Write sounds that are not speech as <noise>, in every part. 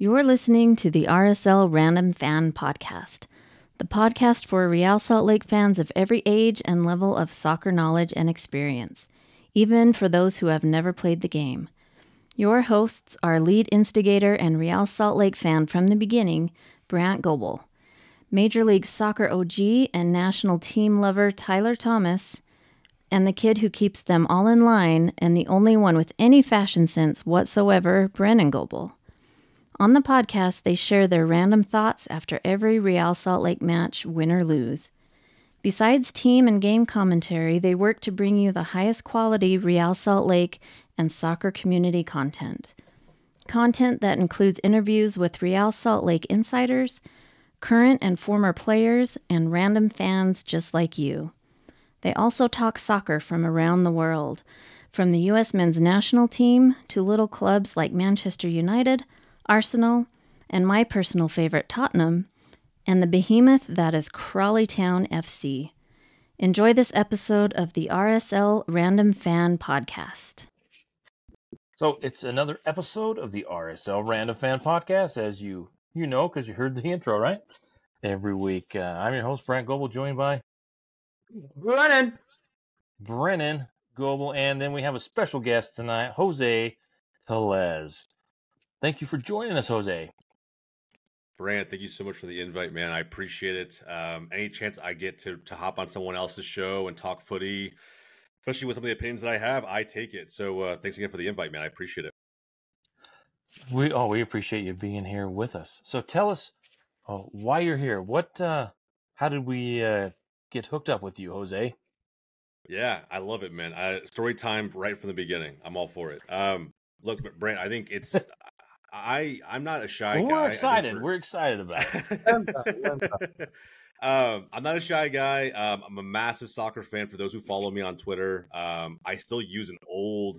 You're listening to the RSL Random Fan Podcast, the podcast for Real Salt Lake fans of every age and level of soccer knowledge and experience, even for those who have never played the game. Your hosts are lead instigator and Real Salt Lake fan from the beginning, Brandt Goebel, Major League Soccer OG and national team lover Tyler Thomas, and the kid who keeps them all in line and the only one with any fashion sense whatsoever, Brennan Goebel. On the podcast, they share their random thoughts after every Real Salt Lake match, win or lose. Besides team and game commentary, they work to bring you the highest quality Real Salt Lake and soccer community content. Content that includes interviews with Real Salt Lake insiders, current and former players, and random fans just like you. They also talk soccer from around the world, from the U.S. men's national team to little clubs like Manchester United, Arsenal, and my personal favorite, Tottenham, and the behemoth that is Crawley Town FC. Enjoy this episode of the RSL Random Fan Podcast. So it's another episode of the RSL Random Fan Podcast, as you you know because you heard the intro, right? Every week, uh, I'm your host Brandt Goebel, joined by Brennan. Brennan Goebel, and then we have a special guest tonight, Jose Telles. Thank you for joining us, Jose. Brandt, thank you so much for the invite, man. I appreciate it. Um, any chance I get to to hop on someone else's show and talk footy, especially with some of the opinions that I have, I take it. So uh, thanks again for the invite, man. I appreciate it. We oh, we appreciate you being here with us. So tell us uh, why you're here. What? Uh, how did we uh, get hooked up with you, Jose? Yeah, I love it, man. I, story time right from the beginning. I'm all for it. Um, look, Brandt, I think it's I I'm not a shy Well, guy. we're excited. we're- We're excited about it. <laughs> um, I'm not a shy guy. Um, I'm a massive soccer fan. For those who follow me on Twitter, um, I still use an old.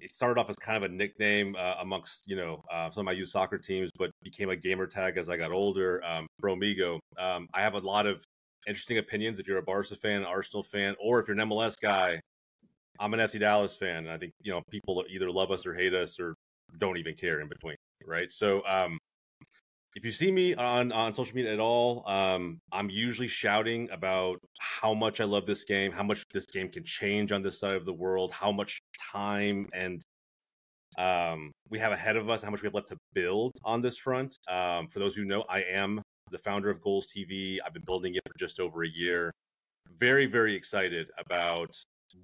It started off as kind of a nickname uh, amongst you know uh, some of my youth soccer teams, but became a gamer tag as I got older. Um, Bromigo. Um, I have a lot of interesting opinions. If you're a Barca fan, Arsenal fan, or if you're an MLS guy, I'm an FC Dallas fan. And I think you know people either love us or hate us or don't even care in between, right? So um, if you see me on on social media at all, um, I'm usually shouting about how much I love this game, how much this game can change on this side of the world, how much time and um, we have ahead of us, how much we have left to build on this front. Um, for those who know, I am the founder of Golz TV. I've been building it for just over a year. Very, very excited about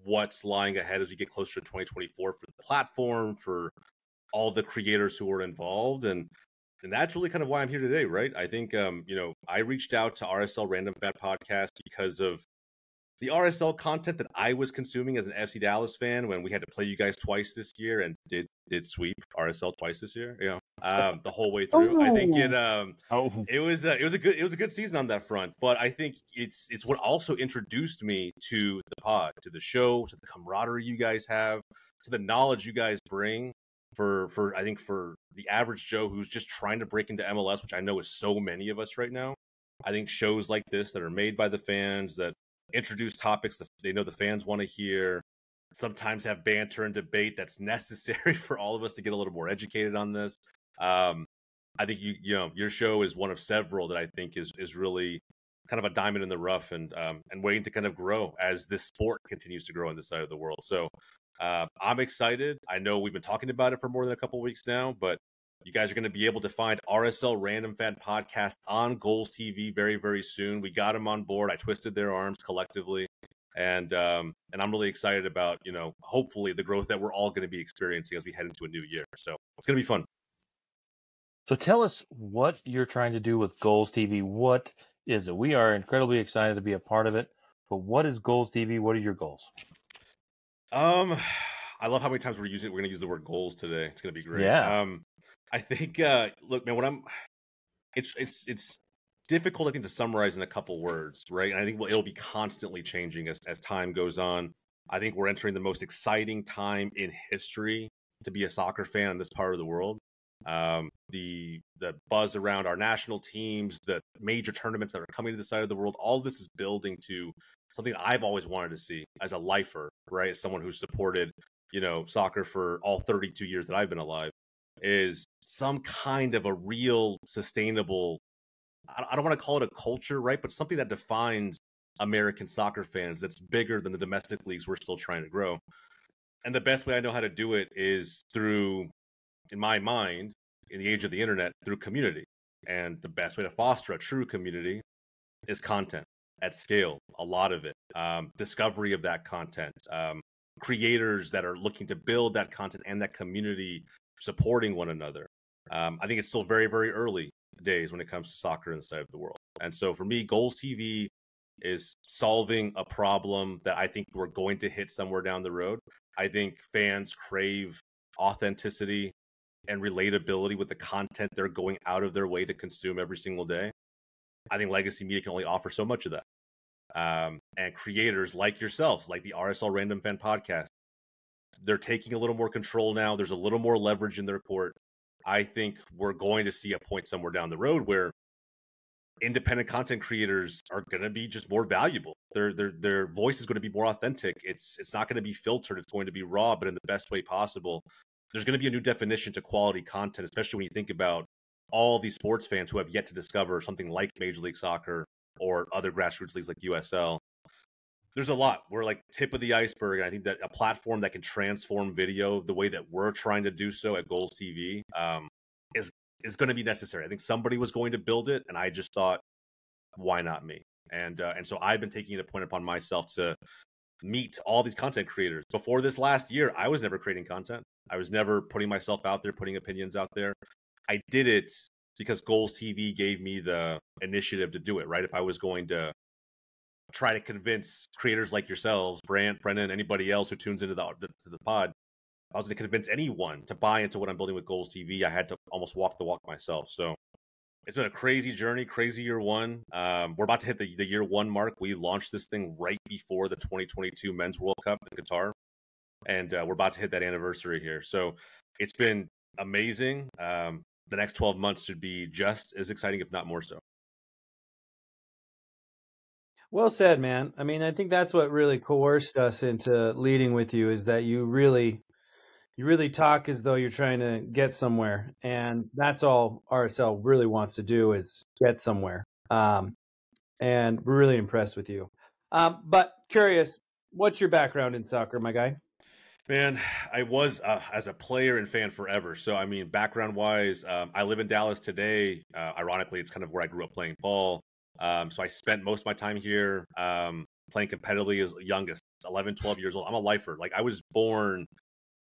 what's lying ahead as we get closer to 2024 for the platform, for all the creators who were involved, and and that's really kind of why I'm here today, right? I think um, you know I reached out to RSL Random Fan Podcast because of the RSL content that I was consuming as an FC Dallas fan when we had to play you guys twice this year and did did sweep RSL twice this year, you know, um, the whole way through. I think it um, Oh, it was uh, it was a good it was a good season on that front but i think it's it's what also introduced me to the pod to the show to the camaraderie you guys have to the knowledge you guys bring for for i think for the average joe who's just trying to break into mls which i know is so many of us right now i think shows like this that are made by the fans that introduce topics that they know the fans want to hear sometimes have banter and debate that's <laughs> necessary for all of us to get a little more educated on this um, I think you you know your show is one of several that I think is is really kind of a diamond in the rough and um, and waiting to kind of grow as this sport continues to grow on this side of the world. So uh, I'm excited. I know we've been talking about it for more than a couple weeks now, but you guys are going to be able to find RSL Random Fan Podcast on Golz TV very very soon. We got them on board. I twisted their arms collectively. And um, and I'm really excited about you know hopefully the growth that we're all going to be experiencing as we head into a new year. So it's going to be fun. so tell us what you're trying to do with Golz TV. What is it? We are incredibly excited to be a part of it. But what is Golz TV? What are your goals? Um, <sighs> I love how many times we're using we're gonna use the word goals today. It's gonna be great. Yeah. Um, I think uh look, man, what I'm it's it's it's difficult, I think, to summarize in a couple words, right? And I think well, it'll be constantly changing as as time goes on. I think we're entering the most exciting time in history to be a soccer fan in this part of the world. Um, the the buzz around our national teams, the major tournaments that are coming to the side of the world, all this is building to something I've always wanted to see as a lifer, right? As someone who's supported, you know, soccer for all 32 years that I've been alive. is some kind of a real sustainable I don't want to call it a culture, right? But something that defines American soccer fans that's bigger than the domestic leagues we're still trying to grow. And the best way I know how to do it is through, in my mind, in the age of the internet, through community. And the best way to foster a true community is content at scale, a lot of it, um, discovery of that content, um, creators that are looking to build that content and that community supporting one another. Um, I think it's still very, very early days when it comes to soccer inside of the world. And so for me, Golz TV is solving a problem that I think we're going to hit somewhere down the road. I think fans crave authenticity and relatability with the content they're going out of their way to consume every single day. I think legacy media can only offer so much of that. Um, and creators like yourselves, like the RSL Random Fan podcast, they're taking a little more control now. There's a little more leverage in their court. I think we're going to see a point somewhere down the road where independent content creators are going to be just more valuable. Their their their voice is going to be more authentic. It's it's not going to be filtered. It's going to be raw, but in the best way possible. There's going to be a new definition to quality content, especially when you think about all these sports fans who have yet to discover something like Major League Soccer or other grassroots leagues like USL. There's a lot. We're like tip of the iceberg. And I think that a platform that can transform video the way that we're trying to do so at Golz TV um, is is going to be necessary. I think somebody was going to build it, and I just thought, why not me? And uh, and so I've been taking it upon upon myself to meet all these content creators. Before this last year, I was never creating content. I was never putting myself out there, putting opinions out there. I did it because Golz TV gave me the initiative to do it. Right? If I was going to try to convince creators like yourselves, Brandt, Brennan, anybody else who tunes into the to the pod, I was going to convince anyone to buy into what I'm building with Golz TV. I had to almost walk the walk myself. So it's been a crazy journey, crazy year one. Um, we're about to hit the, the year one mark. We launched this thing right before the 2022 Men's World Cup in Qatar, and uh, we're about to hit that anniversary here. So it's been amazing. Um, the next 12 months should be just as exciting, if not more so. Well said, man. I mean, I think that's what really coerced us into leading with you is that you really you really talk as though you're trying to get somewhere and that's all rsl really wants to do is get somewhere um, and we're really impressed with you um, but curious what's your background in soccer my guy Man, I was uh, as a player and fan forever. So, I mean, background wise, um, I live in Dallas today. Uh, ironically, it's kind of where I grew up playing ball. Um, so, I spent most of my time here um, playing competitively as youngest, as 11, 12 years old. I'm a lifer. Like, I was born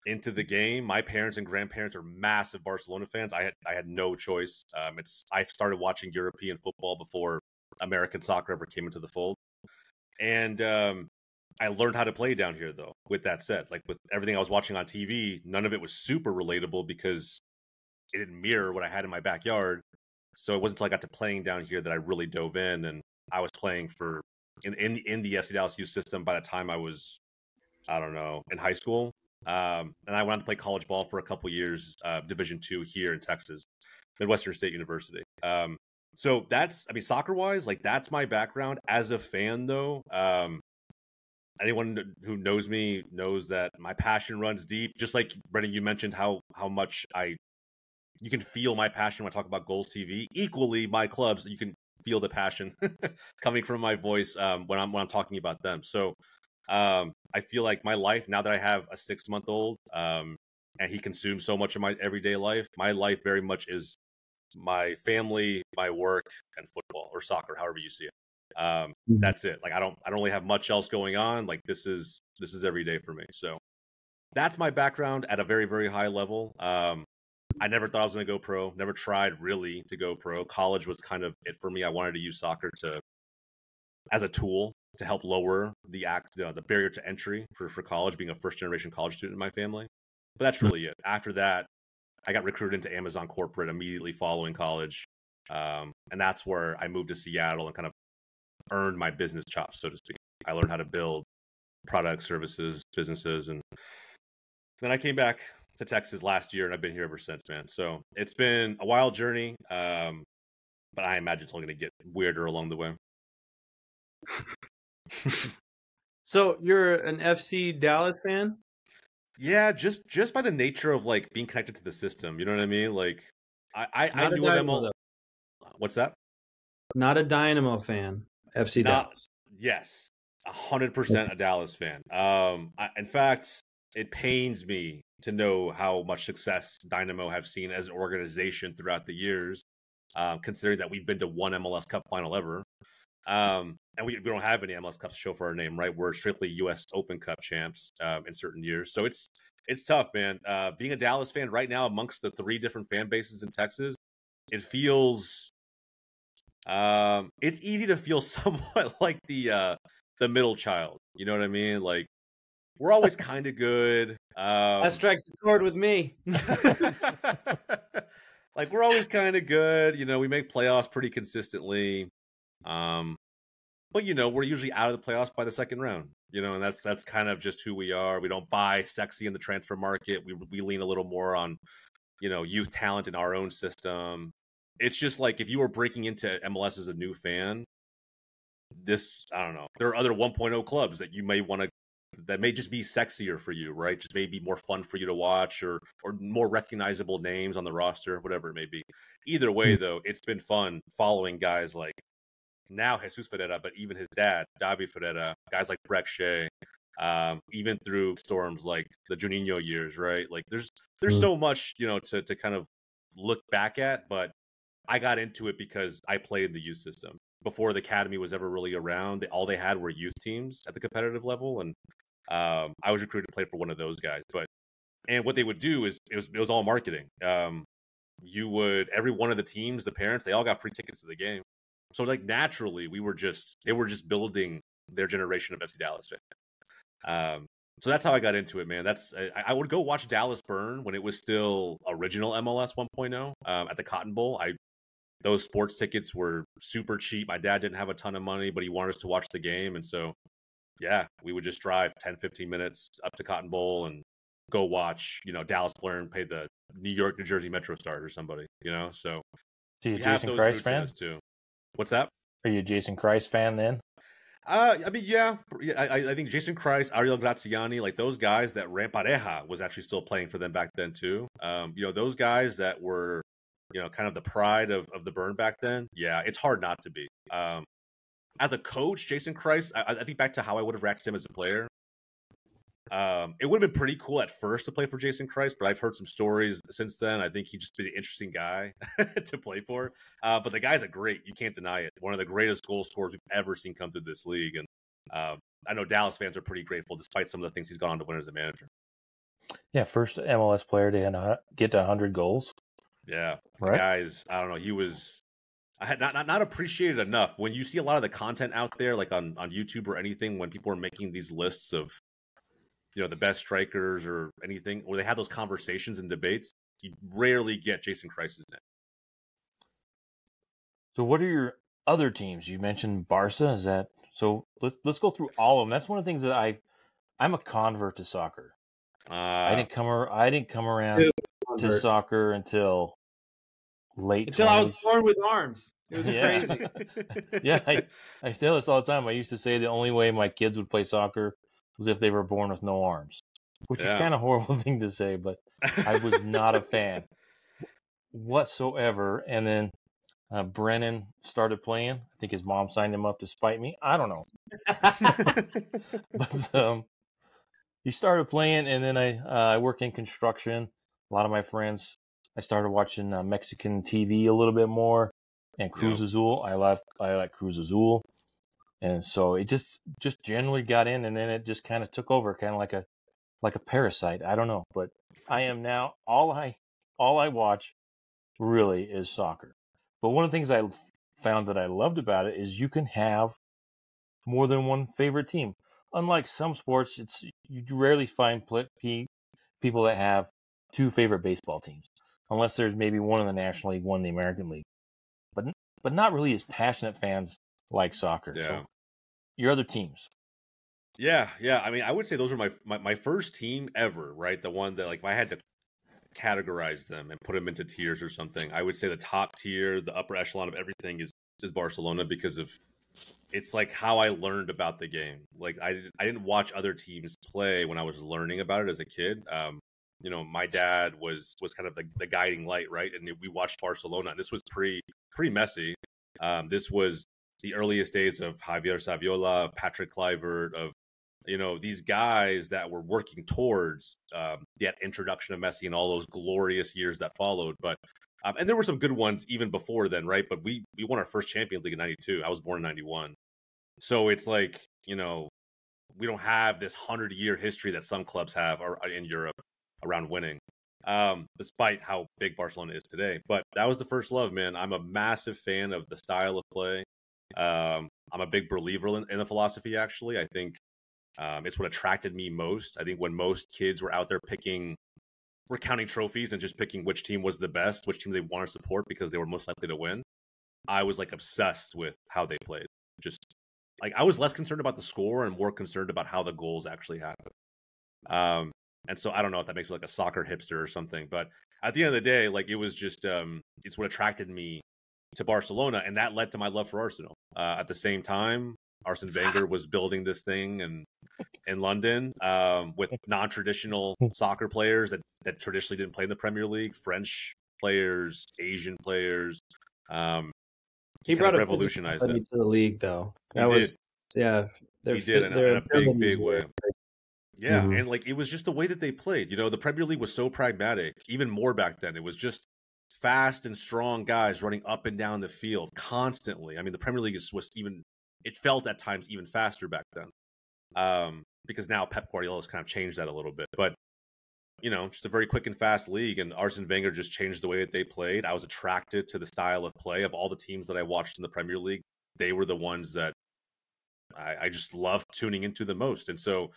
into the game. My parents and grandparents are massive Barcelona fans. I had I had no choice. Um, it's I started watching European football before American soccer ever came into the fold, and um, I learned how to play down here. Though, with that said, like with everything I was watching on TV, none of it was super relatable because it didn't mirror what I had in my backyard. So it wasn't until I got to playing down here that I really dove in, and I was playing for in in, in the FC Dallas youth system by the time I was I don't know in high school um, and I went on to play college ball for a couple years, uh, Division two here in Texas, Midwestern State University. Um, so that's, I mean, soccer wise, like that's my background. As a fan, though, um, anyone who knows me knows that my passion runs deep. Just like Brendan, you mentioned how how much I, you can feel my passion when I talk about Golz TV. Equally, my clubs, you can feel the passion <laughs> coming from my voice um, when I'm when I'm talking about them. So um, I feel like my life now that I have a six month old, um, and he consumes so much of my everyday life. My life very much is my family, my work, and football or soccer, however you see it. Um, mm-hmm. that's it. Like I don't, I don't really have much else going on. Like this is this is every day for me. So that's my background at a very very high level. Um, I never thought I was going to go pro. Never tried really to go pro. College was kind of it for me. I wanted to use soccer to as a tool to help lower the act uh, the barrier to entry for for college being a first generation college student in my family but that's hmm. really it after that i got recruited into amazon corporate immediately following college um, and that's where i moved to seattle and kind of earned my business chops so to speak i learned how to build products services businesses and then i came back to texas last year and i've been here ever since man so it's been a wild journey um, but i imagine it's only going to get weirder along the way <laughs> so you're an FC Dallas fan? Yeah, just just by the nature of like being connected to the system. You know what I mean? Like I I, I knew Dynamo, ML. though. What's that? Not a Dynamo fan. FC Not- Dallas. Yes, hundred percent a Dallas fan. Um, I, in fact, it pains me to know how much success Dynamo have seen as an organization throughout the years. Um, considering that we've been to one MLS Cup final ever, um, and we, we don't have any MLS Cups to show for our name, right? We're strictly U.S. Open Cup champs um, in certain years, so it's it's tough, man. Uh, being a Dallas fan right now, amongst the three different fan bases in Texas, it feels um, it's easy to feel <laughs> somewhat like the uh, the middle child. You know what I mean? Like we're always <laughs> kind of good. Um, that strikes a chord with me. <laughs> like we're always kind of good. You know, we make playoffs pretty consistently. Um, but you know, we're usually out of the playoffs by the second round. You know, and that's that's kind of just who we are. We don't buy sexy in the transfer market. We we lean a little more on, you know, youth talent in our own system. It's just like if you were breaking into MLS as a new fan, this I don't know. There are other 1.0 clubs that you may want to that may just be sexier for you, right? Just maybe more fun for you to watch or or more recognizable names on the roster, whatever it may be. Either way though, it's been fun following guys like now Jesus Ferreira, but even his dad, David Ferreira, guys like Brek Shea, um, even through storms like the Juninho years, right? Like there's there's Mm. so much, you know, to to kind of look back at, but I got into it because I played the youth system. Before the academy was ever really around, all they had were youth teams at the competitive level, and um, I was recruited to play for one of those guys. But and what they would do is it was it was all marketing. Um, you would every one of the teams, the parents, they all got free tickets to the game. So like naturally, we were just they were just building their generation of FC Dallas fans. Um, so that's how I got into it, man. That's I, I would go watch Dallas burn when it was still original MLS 1.0 um, at the Cotton Bowl. I those sports tickets were super cheap. My dad didn't have a ton of money, but he wanted us to watch the game, and so yeah, we would just drive 10, 15 minutes up to Cotton Bowl and go watch, you know, Dallas Blur pay the New York, New Jersey Metro Stars or somebody, you know. So So you a we have Jason Kreis fan? too. What's that? Are you a Jason Kreis fan then? Uh, I mean, yeah, yeah. I, I think Jason Kreis, Ariel Graziani, like those guys that Rampareja was actually still playing for them back then too. Um, you know, those guys that were, you know, kind of the pride of of the burn back then. Yeah, it's hard not to be. Um, as a coach, Jason Kreis, I, I think back to how I would have reacted to him as a player. Um, it would have been pretty cool at first to play for Jason Kreis, but I've heard some stories since then. I think he'd just be an interesting guy <laughs> to play for. Uh, but the guy's a great, you can't deny it. One of the greatest goal scorers we've ever seen come through this league. And um, I know Dallas fans are pretty grateful despite some of the things he's gone on to win as a manager. Yeah, first MLS player to get to 100 goals. Yeah. Right. guys, I don't know, he was I had not, not not appreciated enough. When you see a lot of the content out there, like on, on YouTube or anything, when people are making these lists of you know the best strikers or anything, or they have those conversations and debates, you rarely get Jason Kreis's name. So what are your other teams? You mentioned Barca. Is that so? Let's let's go through all of them. That's one of the things that I I'm a convert to soccer. Uh, I didn't come ar- I didn't come around Dude, to soccer until late Until I was born with arms. It was <laughs> Yeah. crazy. <laughs> Yeah, I, <laughs> I say this all the time. I used to say the only way my kids would play soccer was if they were born with no arms, which Yeah. is kind of horrible thing to say, but I was not a fan whatsoever. And then uh, Brennan started playing. I think his mom signed him up to spite me. I don't know, but um, he started playing, and then I uh, I work in construction. A lot of my friends, I started watching uh, Mexican TV a little bit more, and Cruz Azul. I love I like Cruz Azul, and so it just just generally got in, and then it just kind of took over, kind of like a like a parasite. I don't know, but I am now all I all I watch really is soccer. But one of the things I found that I loved about it is you can have more than one favorite team. Unlike some sports, it's you rarely find pl- pe- people that have two favorite baseball teams, unless there's maybe one in the National League, one in the American League. But but not really as passionate fans like soccer. Yeah. So your other teams. Yeah, yeah. I mean, I would say those were my, my my first team ever, right? The one that like if I had to categorize them and put them into tiers or something, I would say the top tier, the upper echelon of everything is is Barcelona because of it's like how I learned about the game. Like I I didn't watch other teams play when I was learning about it as a kid. Um, you know, my dad was was kind of the, the guiding light, right? And we watched Barcelona. And this was pretty pretty messy. Um, this was the earliest days of Javier Saviola, Patrick Kluivert, of you know these guys that were working towards um, that introduction of Messi and all those glorious years that followed. But um, and there were some good ones even before then, right? But we we won our first Champions League in '92. I was born in '91, so it's like you know we don't have this hundred year history that some clubs have or, uh, in Europe around winning. Um, despite how big Barcelona is today, but that was the first love, man. I'm a massive fan of the style of play. Um, I'm a big believer in, in the philosophy. Actually, I think um, it's what attracted me most. I think when most kids were out there picking, were counting trophies and just picking which team was the best, which team they want to support because they were most likely to win. I was like obsessed with how they played. Just like I was less concerned about the score and more concerned about how the goals actually happened. Um, and so I don't know if that makes me like a soccer hipster or something, but at the end of the day, like it was just um, it's what attracted me to Barcelona, and that led to my love for Arsenal. Uh, at the same time, Arsene <laughs> Wenger was building this thing and in London um, with <laughs> non-traditional soccer players that, that traditionally didn't play in the Premier League, French players, Asian players. Um, he, brought a revolutionized it to the league, though. That he was did. yeah. He did in, in a big, big way. Yeah, mm-hmm. and like it was just the way that they played. You know, the Premier League was so pragmatic, even more back then. It was just fast and strong guys running up and down the field constantly. I mean, the Premier League is, was even it felt at times even faster back then. Um, because now Pep Guardiola has kind of changed that a little bit. But you know, just a very quick and fast league, and Arsene Wenger just changed the way that they played. I was attracted to the style of play of all the teams that I watched in the Premier League. They were the ones that I, I just loved tuning into the most, and so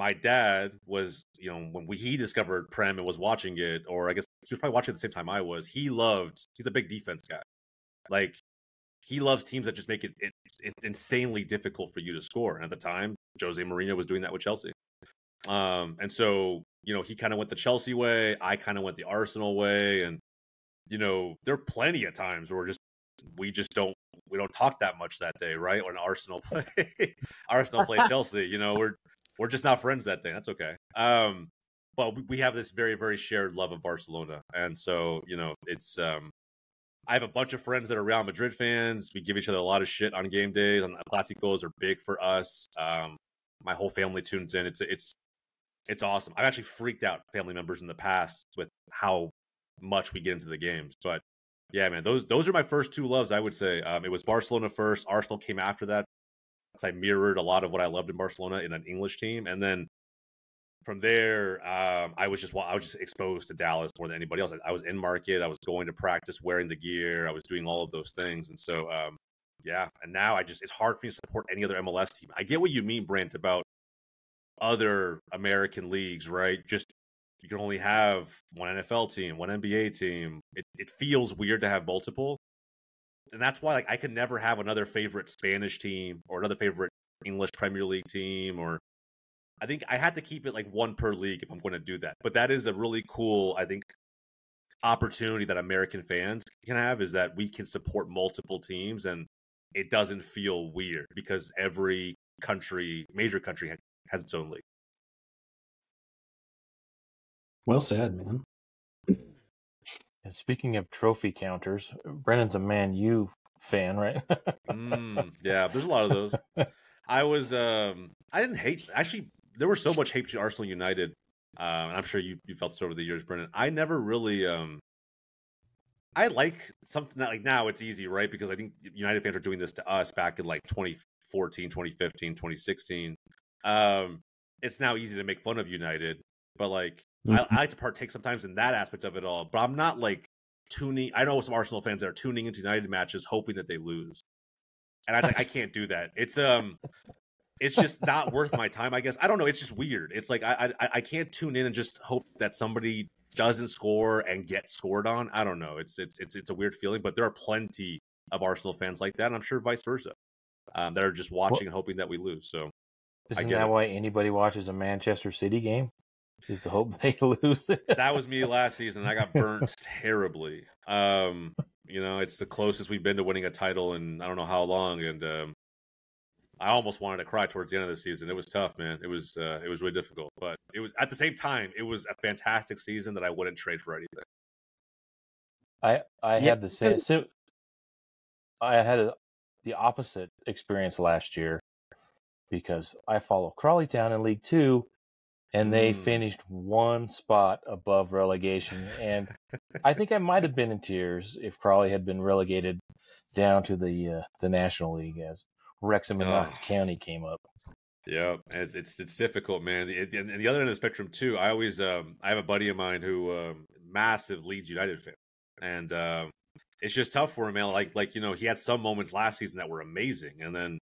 my dad was, you know, when we, he discovered Prem and was watching it, or I guess he was probably watching at the same time I was. He loved. He's a big defense guy. Like he loves teams that just make it, it, it insanely difficult for you to score. And at the time, Jose Mourinho was doing that with Chelsea. Um, and so you know he kind of went the Chelsea way. I kind of went the Arsenal way, and you know there are plenty of times where just we just don't we don't talk that much that day, right? When Arsenal <laughs> play Arsenal play <laughs> Chelsea, you know we're we're just not friends that day. That's okay. Um, but we have this very very shared love of Barcelona, and so you know it's um I have a bunch of friends that are Real Madrid fans. We give each other a lot of shit on game days, and Clásicos are big for us. Um, my whole family tunes in. It's it's it's awesome. I've actually freaked out family members in the past with how much we get into the games. But yeah, man, those those are my first two loves. I would say um, it was Barcelona first. Arsenal came after that. I mirrored a lot of what I loved in Barcelona in an English team, and then from there, um, I was just I was just exposed to Dallas more than anybody else. I, I, was in market. I was going to practice, wearing the gear. I was doing all of those things, and so um, yeah. And now I just it's hard for me to support any other MLS team. I get what you mean, Brandt, about other American leagues, right? Just you can only have one NFL team, one NBA team. It it feels weird to have multiple, and that's why like I could never have another favorite Spanish team or another favorite English Premier League team or I think I had to keep it like one per league if I'm going to do that. But that is a really cool, I think, opportunity that American fans can have is that we can support multiple teams and it doesn't feel weird because every country, major country, has its own league. Well said, man. And speaking of trophy counters, Brennan's a Man U fan, right? mm, <laughs> yeah, there's a lot of those. <laughs> I was um I didn't hate actually there was so much hate to Arsenal United. Uh, and I'm sure you you felt so over the years, Brennan. I never really um I like something that like now it's easy, right? Because I think United fans are doing this to us back in like 2014, 2015, 2016. Um, it's now easy to make fun of United, but like mm-hmm. I, I, like to partake sometimes in that aspect of it all. But I'm not like tuning. I know some Arsenal fans that are tuning into United matches hoping that they lose, and I I can't do that. It's um it's just not worth my time. I guess I don't know. It's just weird. It's like I, I I can't tune in and just hope that somebody doesn't score and get scored on. I don't know. It's it's it's it's a weird feeling, but there are plenty of Arsenal fans like that, and I'm sure vice versa. Um, that are just watching well, and hoping that we lose. So isn't that it. why anybody watches a Manchester City game? Is to hope <laughs> they lose. that was me last season. I got burnt <laughs> terribly. Um, you know, it's the closest we've been to winning a title in I don't know how long, and um, I almost wanted to cry towards the end of the season. It was tough, man. It was uh, it was really difficult, but it was at the same time it was a fantastic season that I wouldn't trade for anything. I I Yeah. had the same. So I had a, the opposite experience last year because I follow Crawley Town in League Two, and they Mm. finished one spot above relegation. And I think I might have been in tears if Crawley had been relegated down to the uh, the National League as Wrexham and Oh. Notts County came up. Yeah, it's it's it's difficult, man. It- And, and the other end of the spectrum too. I always um I have a buddy of mine who um massive Leeds United fan, and um it's just tough for him, man. Like like you know he had some moments last season that were amazing, and then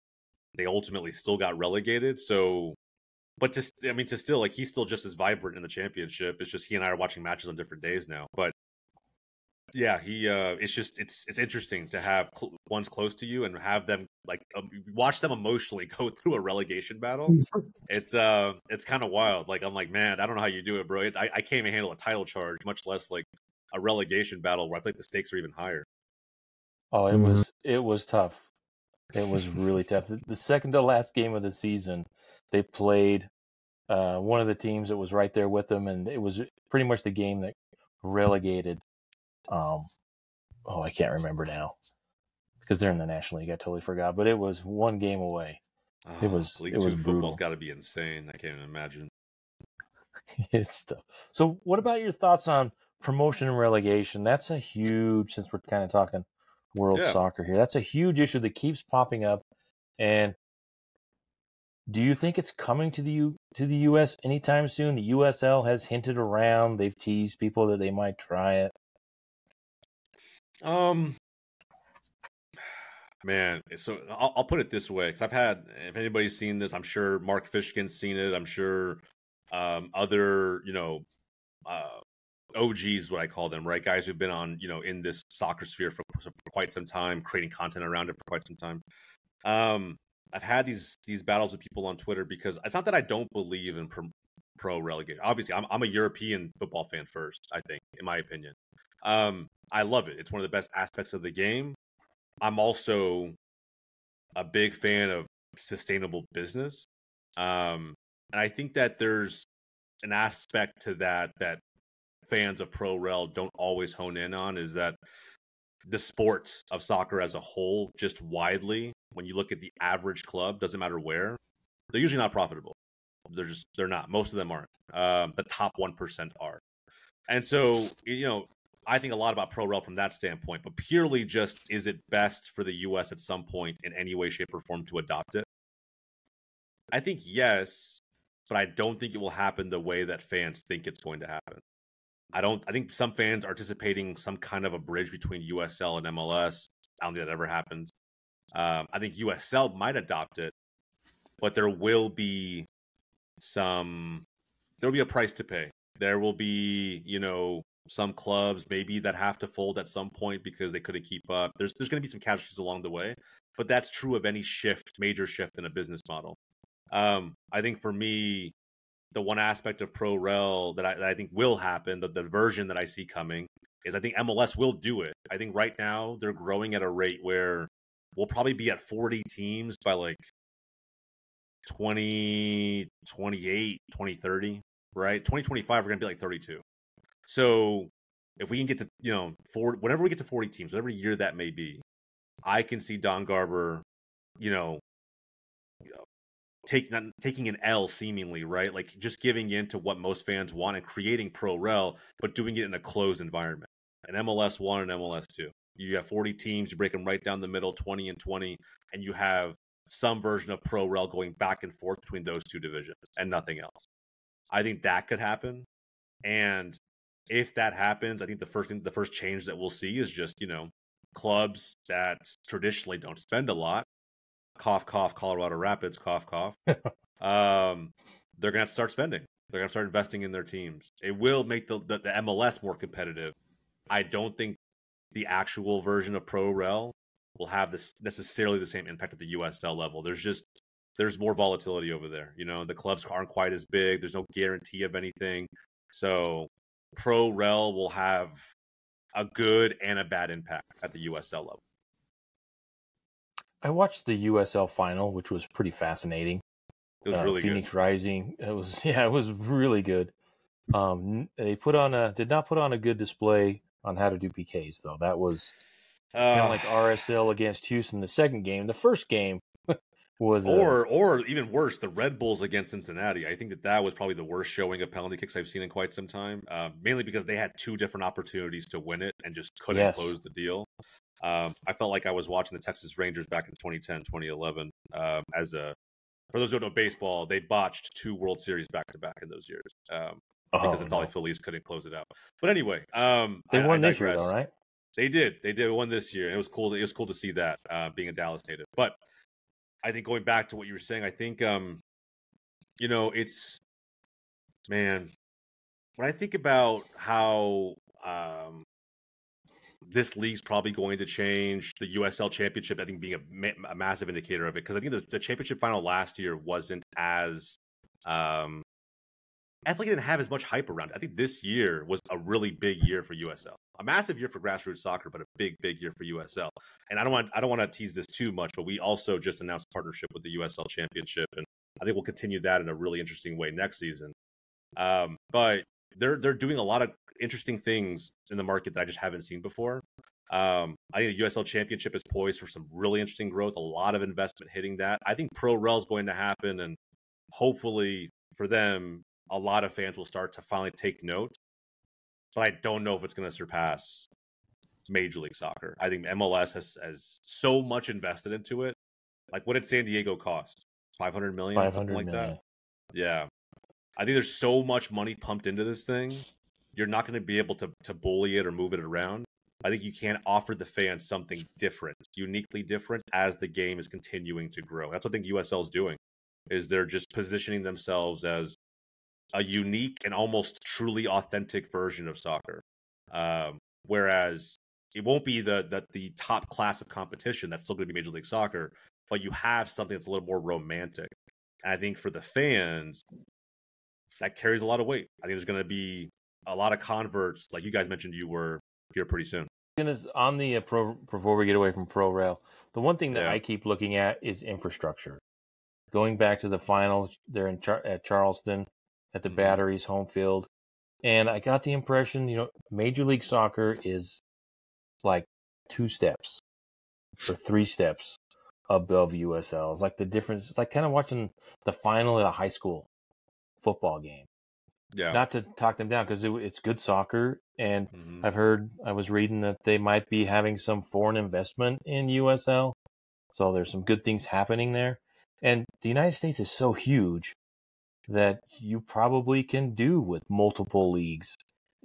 they ultimately still got relegated. So, but to st- I mean to still like he's still just as vibrant in the championship. It's just he and I are watching matches on different days now, but. Yeah, he. uh It's just it's it's interesting to have cl- ones close to you and have them like um, watch them emotionally <laughs> go through a relegation battle <laughs> it's uh it's kind of wild like i'm like man i don't know how you do it bro it, I, I can't even handle a title charge much less like a relegation battle where i think the stakes are even higher Oh, it Mhm. was it was tough. It was really tough. The, the second to last game of the season, they played uh, one of the teams that was right there with them, and it was pretty much the game that relegated. Um, oh, I can't remember now because they're in the National League. I totally forgot, but it was one game away. It Oh, was- league it two was brutal. football's got to be insane i can't even imagine <laughs> it's tough. So, what about your thoughts on promotion and relegation? That's a huge, since we're kind of talking world Yeah. soccer here, that's a huge issue that keeps popping up. And do you think it's coming to the U, to the U.S. anytime soon? The USL has hinted around; they've teased people that they might try it. Um, man, so I'll, I'll put it this way because I've had, if anybody's seen this, I'm sure Mark Fishkin's seen it. I'm sure um, other, you know, uh, OGs, what I call them, right? Guys who've been on, you know, in this soccer sphere for, for quite some time, creating content around it for quite some time. Um, I've had these these battles with people on Twitter because it's not that I don't believe in pro, pro relegation. Obviously, I'm I'm a European football fan first. I think, in my opinion, um, I love it. It's one of the best aspects of the game. I'm also a big fan of sustainable business, um, and I think that there's an aspect to that that fans of pro rel don't always hone in on is that the sport of soccer as a whole, just widely, when you look at the average club, doesn't matter where, they're usually not profitable. They're just they're not. Most of them aren't. Um, the top one percent are, and so you know I think a lot about pro rel from that standpoint. But purely just is it best for the U.S. at some point in any way, shape, or form to adopt it? I think yes, but I don't think it will happen the way that fans think it's going to happen. I don't. I think some fans are anticipating some kind of a bridge between USL and MLS. I don't think that ever happens. Um, I think USL might adopt it, but there will be some. There will be a price to pay. There will be, you know, some clubs maybe that have to fold at some point because they couldn't keep up. There's there's going to be some casualties along the way, but that's true of any shift, major shift in a business model. Um, I think for me, the one aspect of pro rel that I, that I think will happen, the, the version that I see coming, is I think MLS will do it. I think right now they're growing at a rate where we'll probably be at 40 teams by like 2028, 2030, right? 2025, we're going to be like 32. So if we can get to, you know, four, whenever we get to 40 teams, whatever year that may be, I can see Don Garber, you know, take, not, taking an L seemingly, right? Like just giving in to what most fans want and creating pro rel, but doing it in a closed environment. An MLS one and MLS two. You have 40 teams, you break them right down the middle, 20 and 20, and you have some version of pro rel going back and forth between those two divisions and nothing else. I think that could happen. And if that happens, I think the first thing, the first change that we'll see is just, you know, clubs that traditionally don't spend a lot, cough, cough, Colorado Rapids, cough, cough. <laughs> um, they're going to have to start spending. They're going to start investing in their teams. It will make the, the, the MLS more competitive. I don't think the actual version of Pro Rel will have this necessarily the same impact at the USL level. There's just there's more volatility over there. You know, the clubs aren't quite as big. There's no guarantee of anything. So Pro Rel will have a good and a bad impact at the USL level. I watched the USL final, which was pretty fascinating. It was uh, really Phoenix good. Rising. It was <laughs> yeah, it was really good. Um, they put on a did not put on a good display on how to do PKs though. That was kind Uh, of like RSL against Houston. The second game, the first game <laughs> was uh, or or even worse, the Red Bulls against Cincinnati. I think that that was probably the worst showing of penalty kicks I've seen in quite some time. Uh, mainly because they had two different opportunities to win it and just couldn't Yes. close the deal. Um, I felt like I was watching the Texas Rangers back in 2010, 2011. Um, as a for those who don't know baseball, they botched two World Series back to back in those years um, because oh, the Dolly no. Phillies couldn't close it out. But anyway, um, They I- I won this year though, right? They did. They did won this year. It was cool. It was cool to see that uh, being a Dallas native. But I think going back to what you were saying, I think um, you know, it's man, when I think about how um this league's probably going to change the USL championship, I think being a, ma- a massive indicator of it because I think the, the championship final last year wasn't as um It didn't have as much hype around it. I think this year was a really big year for USL. A massive year for grassroots soccer, but a big, big year for USL. And I don't want I don't want to tease this too much, but we also just announced partnership with the USL Championship, and I think we'll continue that in a really interesting way next season. Um, but they're they're doing a lot of interesting things in the market that I just haven't seen before. Um, I think the USL Championship is poised for some really interesting growth. A lot of investment hitting that. I think Pro Rel is going to happen, and hopefully for them, a lot of fans will start to finally take note. But I don't know if it's going to surpass Major League Soccer. I think MLS has has so much invested into it. Like, what did San Diego cost? Five hundred million, Five something like million. that. Yeah, I think there's so much money pumped into this thing. You're not going to be able to to bully it or move it around. I think you can offer the fans something different, uniquely different, as the game is continuing to grow. That's what I think USL is doing. Is they're just positioning themselves as a unique and almost truly authentic version of soccer. Um, whereas it won't be the, the the top class of competition. That's still going to be Major League Soccer, but you have something that's a little more romantic. And I think for the fans, that carries a lot of weight. I think there's going to be a lot of converts, like you guys mentioned, you were here pretty soon. On the uh, pro before we get away from pro rail the one thing that Yeah. i keep looking at is infrastructure going back to the finals they're in Char- at charleston at the Mhm. batteries home field and i got the impression you know major league soccer is like two steps or three steps above usl it's like the difference it's like kind of watching the final at a high school football game Yeah. not to talk them down because it, it's good soccer and Mhm. I've heard, I was reading that they might be having some foreign investment in USL. So there's some good things happening there. And the United States is so huge that you probably can do with multiple leagues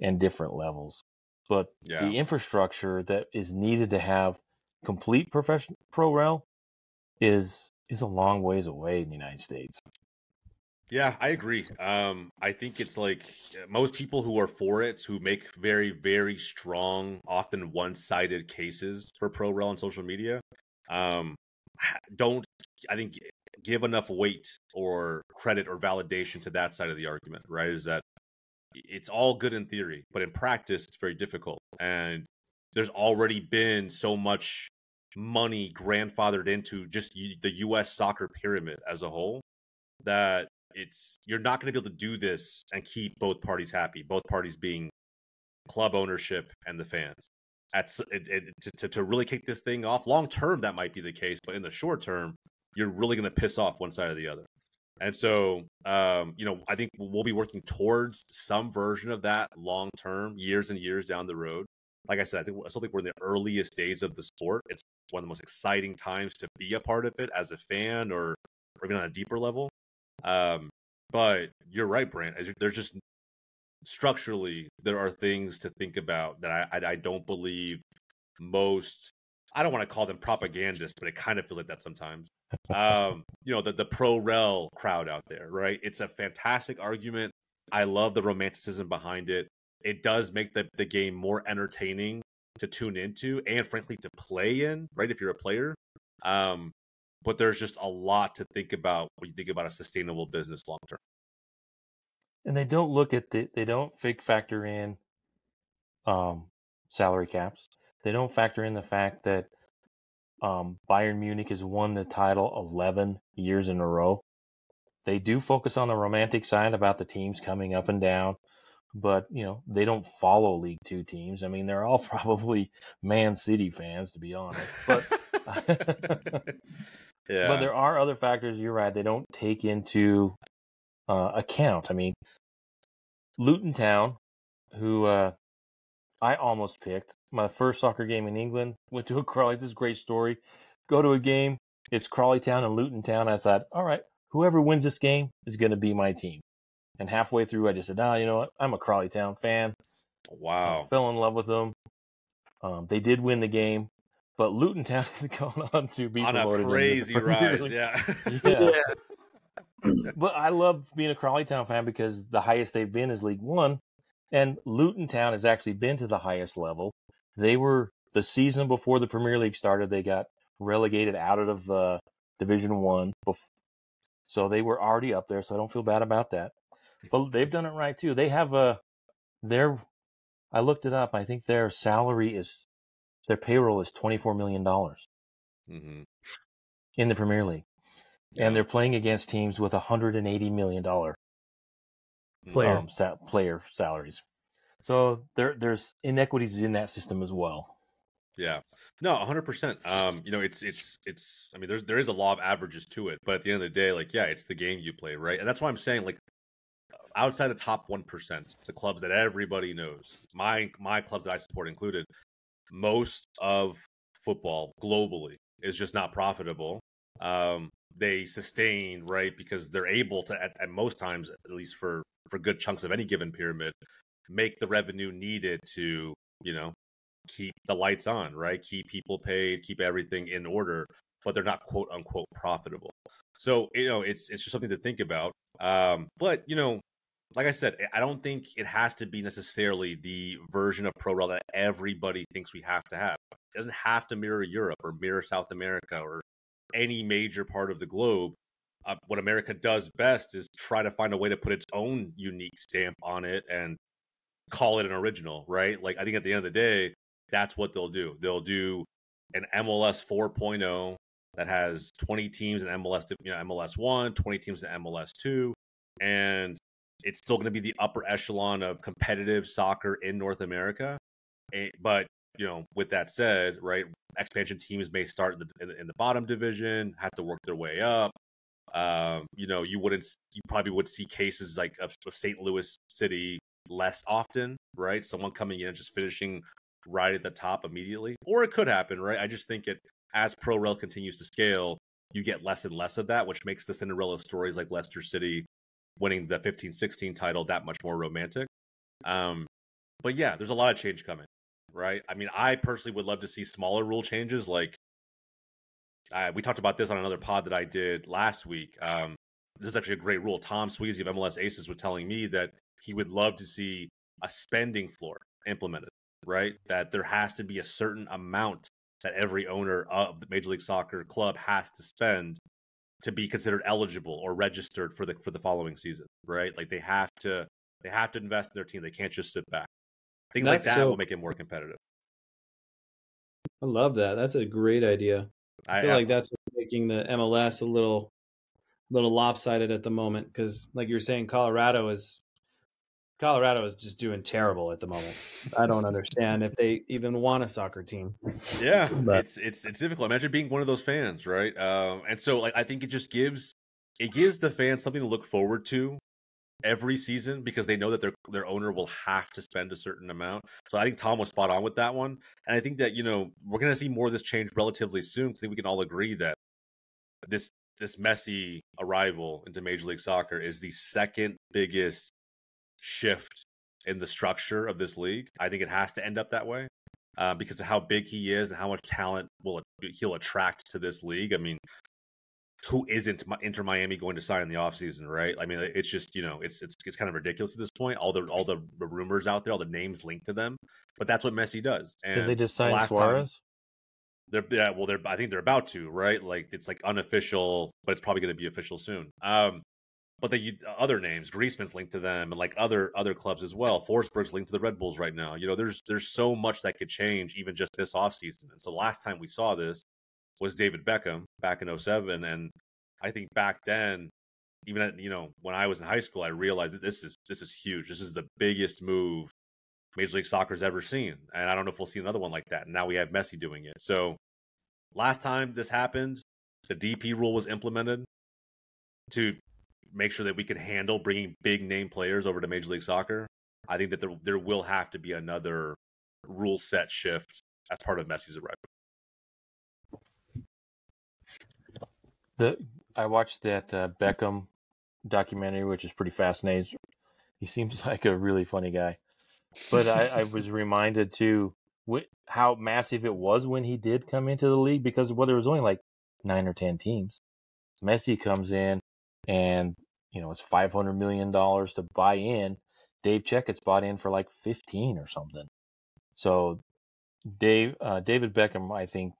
and different levels. But Yeah. the infrastructure that is needed to have complete professional pro rel is is a long ways away in the United States. Yeah, I agree. Um, I think it's like uh, most people who are for it, who make very, very strong, often one-sided cases for pro rel on social media, um, don't I think give enough weight or credit or validation to that side of the argument. Right? Is that it's all good in theory, but in practice, it's very difficult. And there's already been so much money grandfathered into just the U.S. soccer pyramid as a whole that it's you're not going to be able to do this and keep both parties happy. Both parties being club ownership and the fans. That's it, it, to to really kick this thing off. Long term, that might be the case, but in the short term, you're really going to piss off one side or the other. And so, um, you know, I think we'll be working towards some version of that long term, years and years down the road. Like I said, I think I still think we're in the earliest days of the sport. It's one of the most exciting times to be a part of it as a fan, or, or even on a deeper level. Um, but you're right, you- There's just structurally there are things to think about that I, I I don't believe most. I don't want to call them propagandists, but it kind of feels like that sometimes. Um, you know, the the pro rel crowd out there, right? It's a fantastic argument. I love the romanticism behind it. It does make the, the game more entertaining to tune into and frankly to play in, right? If you're a player. Um, but there's just a lot to think about when you think about a sustainable business long term. and they don't look at the they don't fake factor in um salary caps they don't factor in the fact that Um, Bayern Munich has won the title 11 years in a row. They do focus on the romantic side about the teams coming up and down, but you know they don't follow League Two teams. I mean, they're all <laughs> probably Man City fans, to be honest. But <laughs> yeah, but there are other factors. You're right; they don't take into uh, account. I mean, Luton Town, who uh, I almost picked my first soccer game in England. Went to a Crawley. This is a great story. Go to a game. It's Crawley Town and Luton Town. I thought, all right, whoever wins this game is going to be my team. And halfway through, I just said, "Ah, you know what? I'm a Crawley Town fan." wow, I fell in love with them. Um, they did win the game, but Luton Town <laughs> is going on to be on a promoted in the crazy <laughs> Premier rise. League. Yeah, Yeah. <laughs> but I love being a Crawley Town fan because the highest they've been is League One, and Luton Town has actually been to the highest level. They were the season before the Premier League started. They got relegated out of uh, Division One, so they were already up there. So I don't feel bad about that. But they've done it right too. They have a their. I looked it up. I think their salary is their payroll is twenty four million dollars hmm in the Premier League, and they're playing against teams with hundred and eighty million dollar Player. um, sa- player salaries. So there there's inequities in that system as well. Yeah. No, 100%. Um, you know, it's it's it's I mean there's there is a law of averages to it, but at the end of the day like yeah, it's the game you play, right? And that's why I'm saying like outside the top 1%, the clubs that everybody knows. My my clubs that I support included, most of football globally is just not profitable. Um they sustain, right? Because they're able to at, at most times at least for for good chunks of any given pyramid make the revenue needed to, you know, keep the lights on, right? Keep people paid, keep everything in order, but they're not quote unquote profitable. So, you know, it's it's just something to think about. Um, but you know, like I said, I don't think it has to be necessarily the version of pro that everybody thinks we have to have. It doesn't have to mirror Europe or mirror South America or any major part of the globe. Uh, what America does best is try to find a way to put its own unique stamp on it and call it an original, right? Like I think at the end of the day, that's what they'll do. They'll do an MLS 4.0 that has 20 teams in MLS, you know, MLS 1, 20 teams in MLS 2, and it's still going to be the upper echelon of competitive soccer in North America. Eh, But, you know, with that said, right, expansion teams may start in the, in the, in the bottom division, have to work their way up. Um, you know, you wouldn't, you probably would see cases like of, of St. Louis City less often, right? Someone coming in and just finishing right at the top immediately, or it could happen, right? I just think it as Pro Rel continues to scale, you get less and less of that, which makes the Cinderella stories like Leicester City winning the 15-16 title that much more romantic. Um, but yeah, there's a lot of change coming, right? I mean, I personally would love to see smaller rule changes. Like we talked about this on another pod that I did last week. Um, this is actually a great rule. Tom Sweezy of MLS Aces was telling me that he would love to see a spending floor implemented, right? That there has to be a certain amount that every owner of the Major League Soccer club has to spend to be considered eligible or registered for the for the following season, right? Like they have to they have to invest in their team. They can't just sit back. Things like that so- will make it more competitive. I love that. That's a great idea. I feel I, like that's making the MLS a little, little lopsided at the moment because, like you're saying, Colorado is, Colorado is just doing terrible at the moment. I don't understand if they even want a soccer team. yeah But- it's it's it's difficult imagine being one of those fans right um and so like i think it just gives it gives the fans something to look forward to every season because they know that their their owner will have to spend a certain amount so i think tom was spot on with that one and i think that you know we're going to see more of this change relatively soon i think we can all agree that this this Messi arrival into major league soccer is the second biggest shift in the structure of this league i think it has to end up that way uh, because of how big he is and how much talent will he'll attract to this league. I mean, who isn't Inter Miami going to sign in the offseason, right? I mean, it's just you know, it's it's it's kind of ridiculous at this point. All the all the rumors out there, all the names linked to them, but that's what Messi does. And Did they just the sign last time- Suarez? they're yeah, well, they're I think they're about to, right? Like it's like unofficial, but it's probably going to be official soon. Um, but the other names, Griezmann's linked to them, and like other other clubs as well. Forsberg's linked to the Red Bulls right now. You know, there's there's so much that could change even just this offseason. And so last time we saw this, was David Beckham back in 07. And I think back then, even at, you know, when I was in high school, I realized that this is this is huge. This is the biggest move Major League Soccer's ever seen. And I don't know if we'll see another one like that. And now we have Messi doing it. So last time this happened, the DP rule was implemented to make sure that we can handle bringing big name players over to Major League Soccer. I think that there, there will have to be another rule set shift as part of Messi's arrival. The I watched that uh, Beckham documentary, which is pretty fascinating. He seems <laughs> like a really funny guy, but I, I was <laughs> reminded too wh- how massive it was when he did come into the league because well, there was only like nine or ten teams. Messi comes in, and you know it's five hundred million dollars to buy in. Dave Checketts bought in for like fifteen or something. So Dave uh, David Beckham, I think,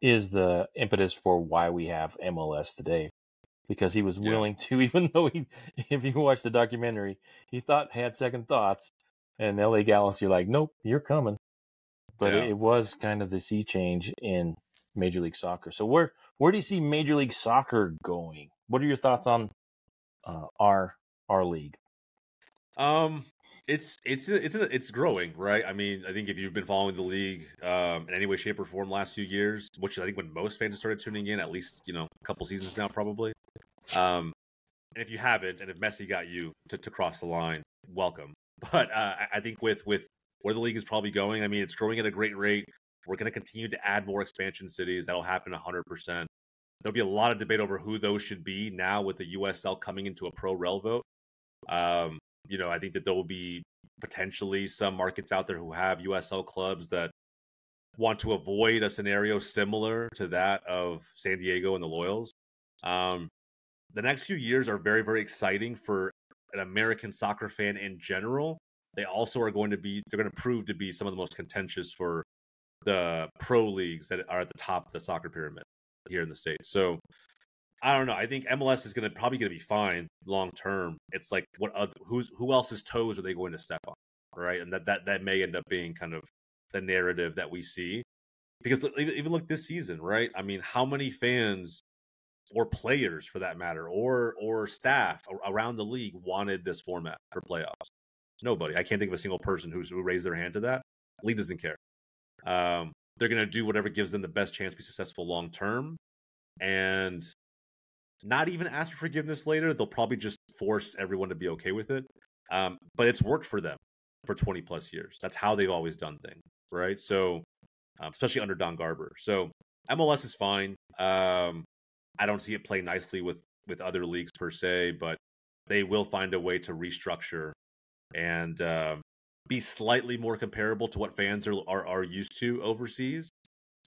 is the impetus for why we have MLS today. Because he was Yeah. willing to, <laughs> even though he, if you watch the documentary, he thought had second thoughts, and LA Galaxy are like, nope, you're coming. But Yeah. it, it was kind of the sea change in Major League Soccer. So where where do you see Major League Soccer going? What are your thoughts on uh, our our league? Um, it's it's it's it's growing, right? I mean, I think if you've been following the league um, in any way, shape, or form last few years, which I think when most fans started tuning in, at least you know a couple seasons now, probably. Um, and if you haven't, and if Messi got you to, to cross the line, welcome. <laughs> But uh, I- think with with where the league is probably going, I mean, it's growing at a great rate. We're going to continue to add more expansion cities. That'll happen 100%. There'll be a lot of debate over who those should be now with the USL coming into a pro rel vote. Um, you know, I think that there will be potentially some markets out there who have USL clubs that want to avoid a scenario similar to that of San Diego and the Loyals. Um, the next few years are very, very exciting for an American soccer fan in general. They also are going to be, they're going to prove to be some of the most contentious for the pro leagues that are at the top of the soccer pyramid here in the States. So, I don't know. I think MLS is going to probably going to be fine long term. It's like what other who's who else's toes are they going to step on, right? And that that that may end up being kind of the narrative that we see because even, look this season, right? I mean, how many fans or players, for that matter, or or staff around the league wanted this format for playoffs? Nobody. I can't think of a single person who's who raised their hand to that. League doesn't care. Um, they're going to do whatever gives them the best chance to be successful long term, and not even ask for forgiveness later. They'll probably just force everyone to be okay with it. Um, but it's worked for them for 20 plus years. That's how they've always done things, right? So, um, especially under Don Garber. So MLS is fine. Um, I don't see it play nicely with with other leagues per se, but they will find a way to restructure and um, be slightly more comparable to what fans are are, are used to overseas.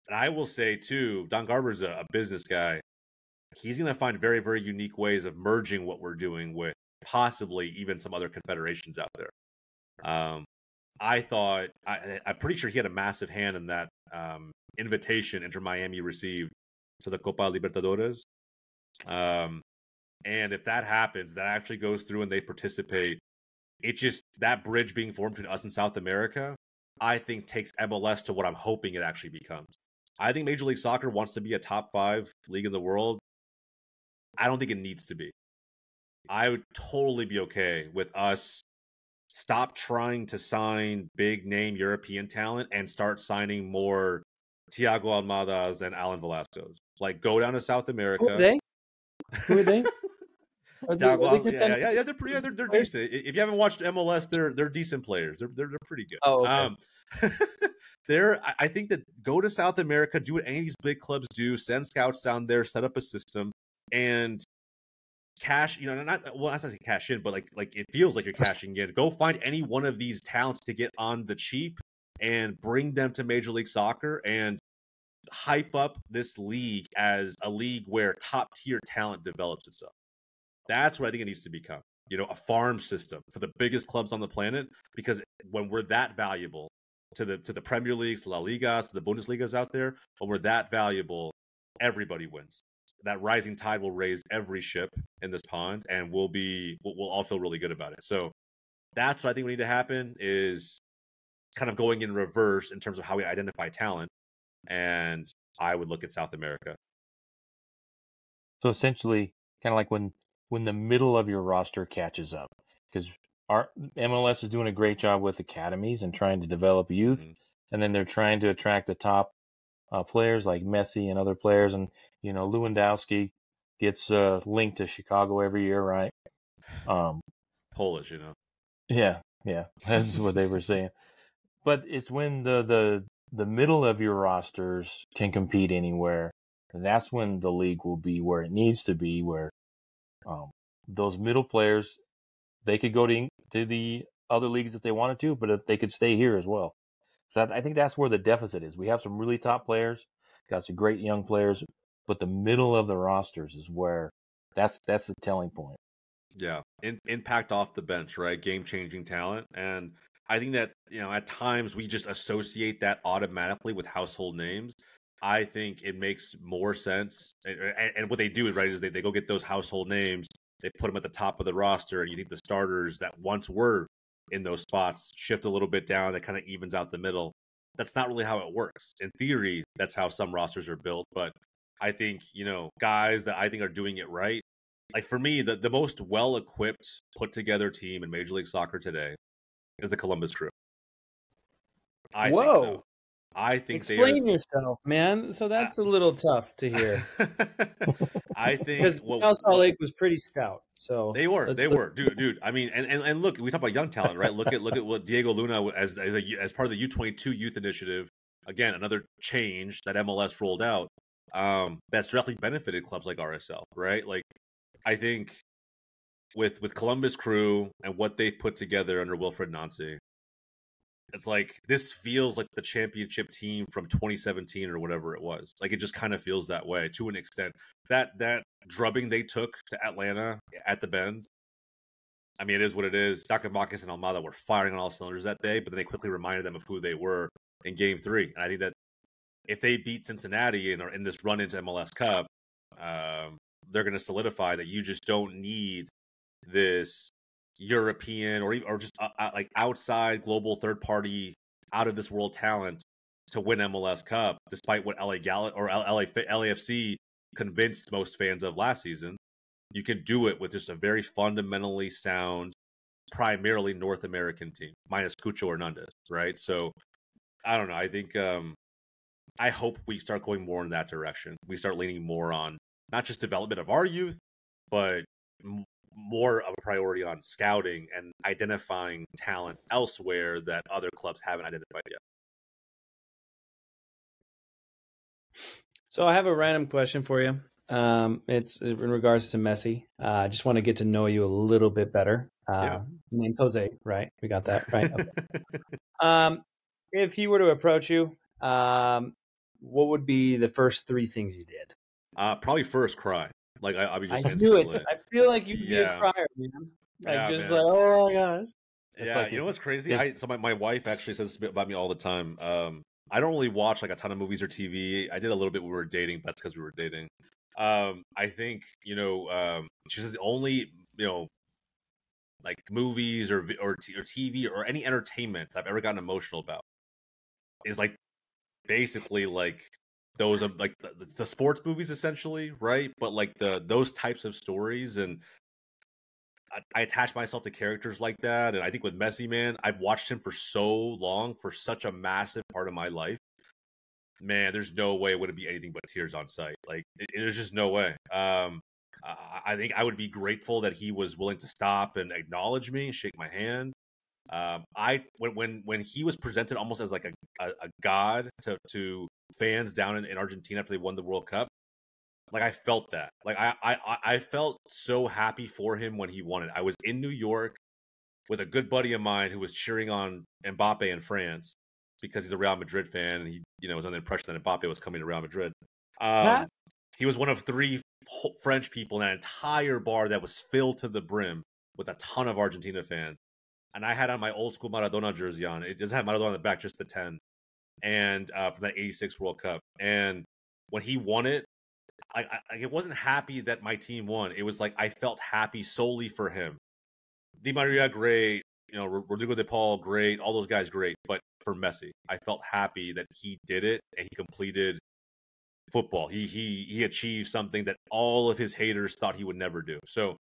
And I will say too, Don Garber's a, a business guy. He's going to find very very unique ways of merging what we're doing with possibly even some other confederations out there. Um, i thought I, i'm pretty sure he had a massive hand in that um, invitation inter miami received to the copa libertadores. Um, and if that happens that actually goes through and they participate it just that bridge being formed between us and south america i think takes mls to what i'm hoping it actually becomes I think Major League Soccer wants to be a top five league in the world. I don't think it needs to be. I would totally be okay with us stop trying to sign big name European talent and start signing more Thiago Almadas and Alan Velasquez. Like go down to South America. Who are they? Who are they? <laughs> Are they- Thiago are they yeah, yeah, yeah, they're pretty, yeah, they're, they're decent. If you haven't watched MLS, they're they're decent players. They're they're, they're pretty good. Oh, okay. Um, <laughs> they're I- think that go to South America, do what any of these big clubs do, send scouts down there, set up a system, and cash. You know, not well, not to say cash in, but like like it feels like you're <laughs> cashing in. Go find any one of these talents to get on the cheap and bring them to Major League Soccer and hype up this league as a league where top tier talent develops itself. That's what I think it needs to become. You know, a farm system for the biggest clubs on the planet. Because when we're that valuable to the to the Premier Leagues, La Ligas, to the Bundesligas out there, when we're that valuable, everybody wins. That rising tide will raise every ship in this pond, and we'll be we'll, we'll all feel really good about it. So that's what I think we need to happen is kind of going in reverse in terms of how we identify talent. And I would look at South America. So essentially, kind of like when when the middle of your roster catches up, because our MLS is doing a great job with academies and trying to develop youth, mm-hmm. and then they're trying to attract the top uh, players like Messi and other players, and you know Lewandowski gets uh, linked to Chicago every year, right? Um, Polish, you know. Yeah, yeah, <laughs> that's what they were <laughs> saying. But it's when the the the middle of your rosters can compete anywhere. That's when the league will be where it needs to be, where um, those middle players they could go to to the other leagues if they wanted to, but if they could stay here as well. So I think that's where the deficit is. We have some really top players, got some great young players, but the middle of the rosters is where that's that's the telling point. Yeah, In, impact off the bench, right? Game changing talent, and I think that you know at times we just associate that automatically with household names. I think it makes more sense, and, and what they do is right is they, they go get those household names, they put them at the top of the roster, and you think the starters that once were in those spots shift a little bit down, that kind of evens out the middle. That's not really how it works. In theory, that's how some rosters are built, but I think you know guys that I think are doing it right. Like for me, the, the most well equipped, put together team in Major League Soccer today is the Columbus Crew. I Whoa. I think explain yourself, man. So that's a little tough to hear. <laughs> I think because well, Salt Lake was pretty stout. So they were, they were, dude, dude. I mean, and, and, and look, we talk about young talent, right? Look at look at what Diego Luna as as, a, as part of the U twenty two youth initiative. Again, another change that MLS rolled out. Um, that's directly benefited clubs like RSL, right? Like, I think with with Columbus Crew and what they've put together under Wilfried Nancy, it's like this feels like the championship team from 2017 or whatever it was. Like it just kind of feels that way to an extent. That that drubbing they took to Atlanta at the Benz. I mean, it is what it is. Giakoumakis and Almada were firing on all cylinders that day, but then they quickly reminded them of who they were in Game Three. And I think that if they beat Cincinnati and are in this run into MLS Cup, um, they're going to solidify that you just don't need this European or or just uh, uh, like outside global third party out of this world talent to win MLS Cup, despite what LA Gal or LA LAFC convinced most fans of last season. You can do it with just a very fundamentally sound, primarily North American team, minus Cucho Hernandez, right? So I don't know. I think um, I hope we start going more in that direction. We start leaning more on not just development of our youth, but more of a priority on scouting and identifying talent elsewhere that other clubs haven't identified yet. So I have a random question for you. Um, it's in regards to Messi. Uh, I just want to get to know you a little bit better. Uh, yeah. Name's Jose, right? We got that right. <laughs> Okay. um, if he were to approach you, um, what would be the first three things you did? Uh, probably first cry. Like I, I'll be just. I do it. I feel like you'd be a crier, man. Like yeah, just man. like, oh my gosh. It's yeah, like, you know what's crazy? I so my, my wife actually says this about me all the time. Um, I don't really watch like a ton of movies or TV. I did a little bit when we were dating. But that's because we were dating. Um, I think you know. Um, she says the only you know, like movies or or, or TV or any entertainment I've ever gotten emotional about is like basically like those are like the, the, sports movies essentially right? But like the those types of stories and I, I, attach myself to characters like that and i think with messi man i've watched him for so long for such a massive part of my life. Man there's no way it wouldn't be anything but tears on sight. Like there's just no way. Um I think I would be grateful that he was willing to stop and acknowledge me, shake my hand. Um, I when when when he was presented almost as like a, a, a god to to fans down in, in Argentina after they won the World Cup. Like I felt that. Like I, I I felt so happy for him when he won it. I was in New York with a good buddy of mine who was cheering on Mbappe in France because he's a Real Madrid fan and he you know was under the impression that Mbappe was coming to Real Madrid. Um, he was one of three French people in that entire bar that was filled to the brim with a ton of Argentina fans. And I had on my old school Maradona jersey on. It doesn't have Maradona on the back, just the 10 and uh, from that 86 World Cup. And when he won it, I, I, it wasn't happy that my team won. It was like I felt happy solely for him. Di Maria, great. You know, Rodrigo de Paul, great. All those guys, great. But for Messi, I felt happy that he did it and he completed football. He he he achieved something that all of his haters thought he would never do. So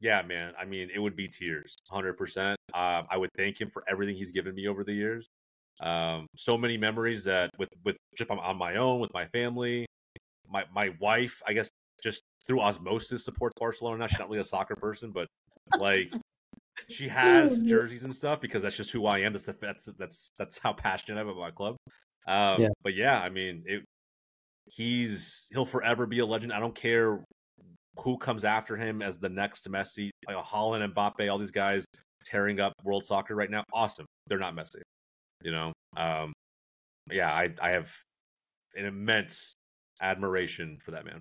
yeah, man. I mean, it would be tears, hundred percent. Uh, I would thank him for everything he's given me over the years. Um, so many memories that with with just on, on my own, with my family, my my wife. I guess just through osmosis supports Barcelona. Now she's not really a soccer person, but like she has <laughs> jerseys and stuff because that's just who I am. That's the that's that's that's how passionate I am about my club. Um, yeah. But yeah, I mean, it, he's he'll forever be a legend. I don't care who comes after him as the next Messi, like Haaland and Mbappe, all these guys tearing up world soccer right now. Awesome. They're not Messi. You know? Um, yeah, I I have an immense admiration for that man.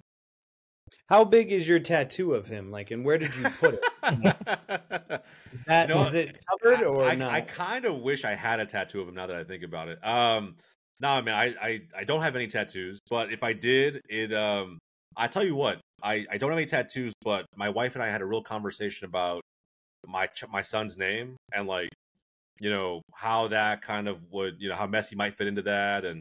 How big is your tattoo of him? Like, and where did you put it? <laughs> is that know, is it covered or I, not? I, I kind of wish I had a tattoo of him now that I think about it. Um, no, I mean, I, I I don't have any tattoos, but if I did, it um, I tell you what, I I don't have any tattoos, but my wife and I had a real conversation about my my son's name and like you know how that kind of would you know how Messi might fit into that and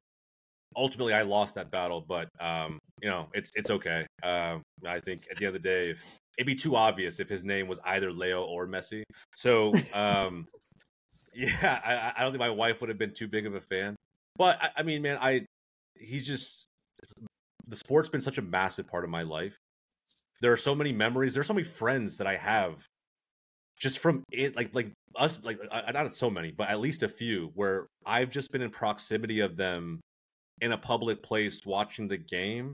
ultimately I lost that battle, but um, you know, it's it's okay. Um, I think at the end of the day, if, it'd be too obvious if his name was either Leo or Messi. So um, <laughs> yeah, I, I don't think my wife would have been too big of a fan. But I, I mean, man, I he's just the sport's been such a massive part of my life. There are so many memories. There's so many friends that I have just from it, like like us, like not so many, but at least a few where I've just been in proximity of them in a public place watching the game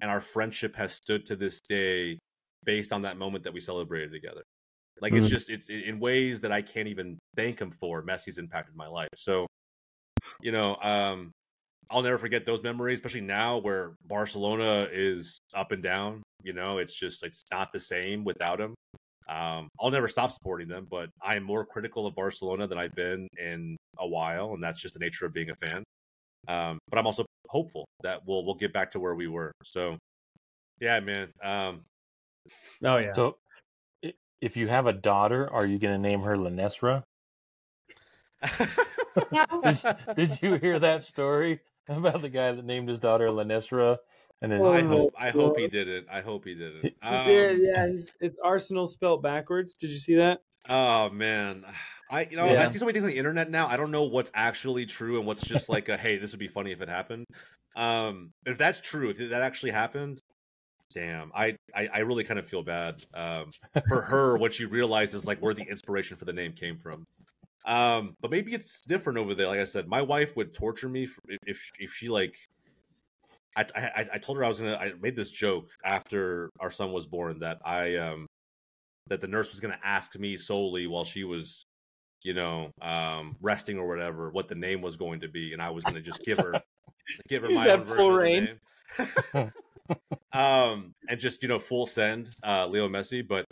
and our friendship has stood to this day based on that moment that we celebrated together like mm-hmm. it's just it's in ways that i can't even thank him for messi's impacted my life so you know um i'll never forget those memories especially now where barcelona is up and down you know it's just it's not the same without him um i'll never stop supporting them but i am more critical of barcelona than i've been in a while and that's just the nature of being a fan um, but I'm also hopeful that we'll we'll get back to where we were. So, yeah, man. Um, oh yeah. So, if you have a daughter, are you going to name her Lanesra? <laughs> did, did, you hear that story <laughs> about the guy that named his daughter Lanesra? And then I hope I hope he did it. I hope he did it. <laughs> Um, he yeah. It's Arsenal spelt backwards. Did you see that? Oh man. I you know yeah. I see so many things on the internet now. I don't know what's actually true and what's just like a hey, this would be funny if it happened. Um, if that's true, if that actually happened, damn, I I, I really kind of feel bad um, for her. what she realizes like where the inspiration for the name came from. Um, but maybe it's different over there. Like I said, my wife would torture me if if she like. I, I I told her I was gonna. I made this joke after our son was born that I um that the nurse was gonna ask me solely while she was you know, um, resting or whatever, what the name was going to be, and I was going to just give her, <laughs> give her my own version name. <laughs> um, and just you know, full send uh, Leo Messi, but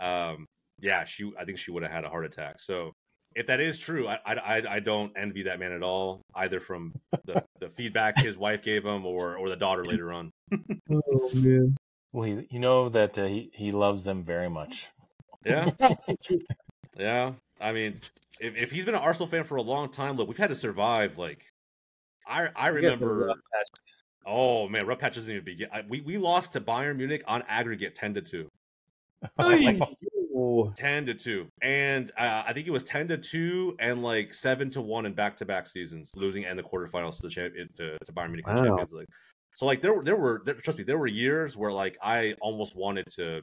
um, yeah, she, I think she would have had a heart attack. So if that is true, I, I, I don't envy that man at all, either from the, the feedback his wife gave him or or the daughter later on. <laughs> oh man. Well, he, you know that uh, he he loves them very much. Yeah. <laughs> yeah. I mean, if, if he's been an Arsenal fan for a long time, look, we've had to survive. Like, I I remember. Oh man, rough patch doesn't even begin. We we lost to Bayern Munich on aggregate ten to two. <laughs> like, like, ten to two, and uh, I think it was ten to two and like seven to one in back to back seasons, losing in the quarterfinals to the champion to, to Bayern Munich wow. Champions League. So like there there were there, trust me there were years where like I almost wanted to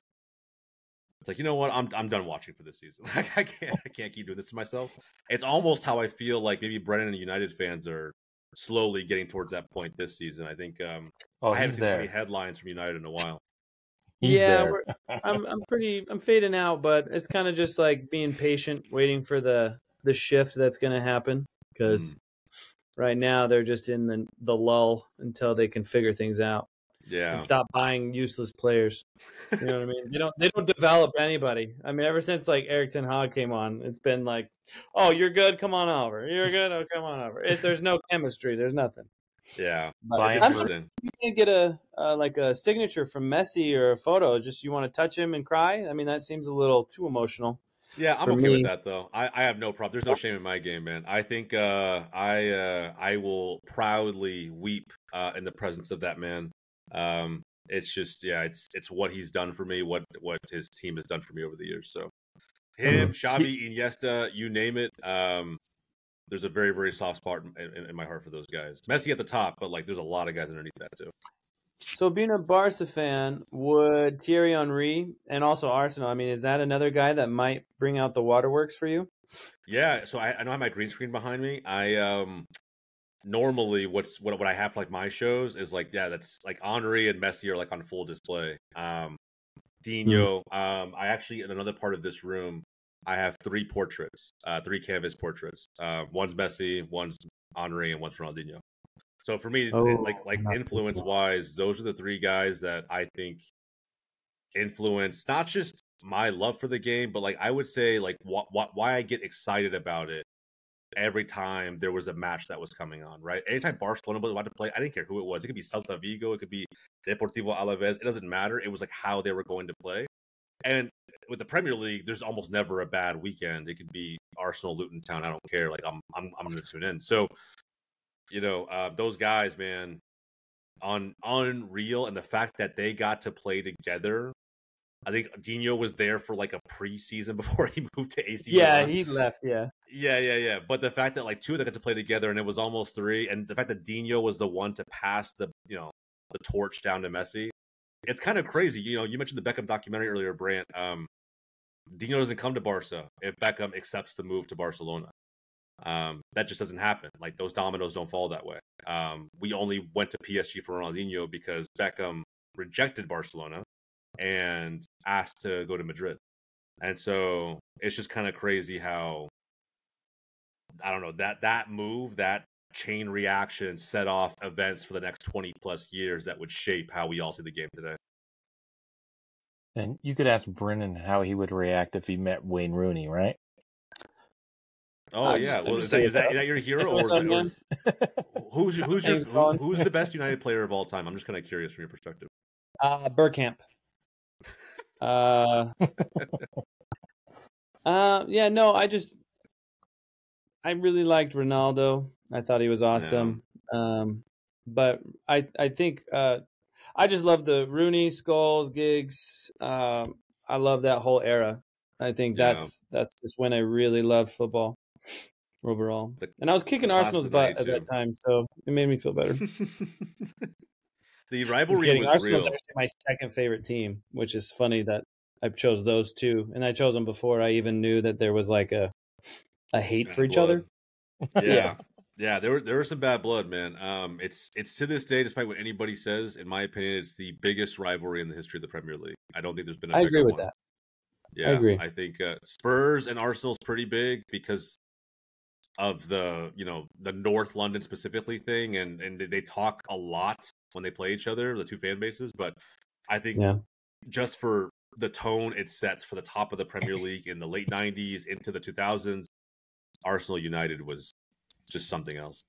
it's like you know what I'm I'm done watching for this season. <laughs> Like I can't I can't keep doing this to myself. It's almost how I feel like maybe Brennan and United fans are slowly getting towards that point this season. I think um oh, I haven't seen so many headlines from United in a while. He's yeah, <laughs> I'm I'm pretty I'm fading out, but it's kind of just like being patient, waiting for the the shift that's going to happen because mm. right now they're just in the the lull until they can figure things out. Yeah. And stop buying useless players. You know what I mean? They don't they don't develop anybody. I mean, ever since like Erik ten Hag came on, it's been like, oh, you're good, come on over. You're good, oh, come on over. If there's no chemistry. There's nothing. Yeah, I'm you can't get a uh, like a signature from Messi or a photo. Just you want to touch him and cry. I mean, that seems a little too emotional. Yeah, I'm okay me. with that though. I, I have no problem. There's no shame in my game, man. I think uh, I uh, I will proudly weep uh, in the presence of that man Um, it's just yeah, it's it's what he's done for me, what what his team has done for me over the years. So him, Xavi, Iniesta, you name it. Um, there's a very very soft spot in, in, in, my heart for those guys. Messi at the top, but like there's a lot of guys underneath that too. So being a Barca fan, would Thierry Henry and also Arsenal? I mean, is that another guy that might bring out the waterworks for you? Yeah. So I, I know I have my green screen behind me. I um normally what's what what I have for like my shows is like yeah that's like Henry and Messi are like on full display. Um, Dino. Mm-hmm. Um, I actually in another part of this room I have three portraits, uh, three canvas portraits. Uh, one's Messi, one's Henry, and one's Ronaldinho. So for me, oh, like like influence wise, those are the three guys that I think influence not just my love for the game, but like I would say like what what why I get excited about it every time there was a match that was coming on, right? Anytime Barcelona was about to play, I didn't care who it was. It could be Celta Vigo, it could be Deportivo Alaves. It doesn't matter. It was like how they were going to play. And with the Premier League, there's almost never a bad weekend. It could be Arsenal, Luton Town. I don't care. Like I'm, I'm, I'm going to tune in. So, you know, uh, those guys, man, on unreal, and the fact that they got to play together I think Dino was there for like a preseason <laughs> before he moved to AC. Yeah, Milan. he left. Yeah, yeah, yeah, yeah. But the fact that like two of them got to play together and it was almost three, and the fact that Dino was the one to pass the you know the torch down to Messi, it's kind of crazy. You know, you mentioned the Beckham documentary earlier, Brandt. Um, Dino doesn't come to Barca if Beckham accepts the move to Barcelona. Um, that just doesn't happen. Like those dominoes don't fall that way. Um, we only went to PSG for Ronaldinho because Beckham rejected Barcelona and asked to go to Madrid. And so it's just kind of crazy how I don't know that that move, that chain reaction set off events for the next 20 plus years that would shape how we all see the game today. And you could ask Brennan how he would react if he met Wayne Rooney, right? Oh I'm yeah, well, is that, is, that, is that your hero, or, is, or is, who's who's <laughs> your, who, who's the best United player of all time? I'm just kind of curious from your perspective. Uh, Bergkamp. <laughs> Uh, <laughs> uh, yeah, no, I just, I really liked Ronaldo. I thought he was awesome. Yeah. Um, but I, I think, uh, I just love the Rooney, Scholes, Giggs. Um, I love that whole era. I think that's yeah. that's just when I really loved football overall. The, and I was kicking Arsenal's butt at that time, so it made me feel better. <laughs> the rivalry was Arsenal's real. my second favorite team, which is funny that I chose those two, and I chose them before I even knew that there was like a a hate bad for each blood. other. <laughs> Yeah. yeah. there were there was some bad blood, man. Um, it's it's to this day, despite what anybody says, in my opinion, it's the biggest rivalry in the history of the Premier League. I don't think there's been. I agree with one. that. Yeah, I agree. I think uh, Spurs and Arsenal's pretty big because of the you know the North London specifically thing, and and they talk a lot when they play each other, the two fan bases. But I think yeah. just for the tone it sets for the top of the Premier <laughs> League in the late '90s into the 2000s, Arsenal United was just something else.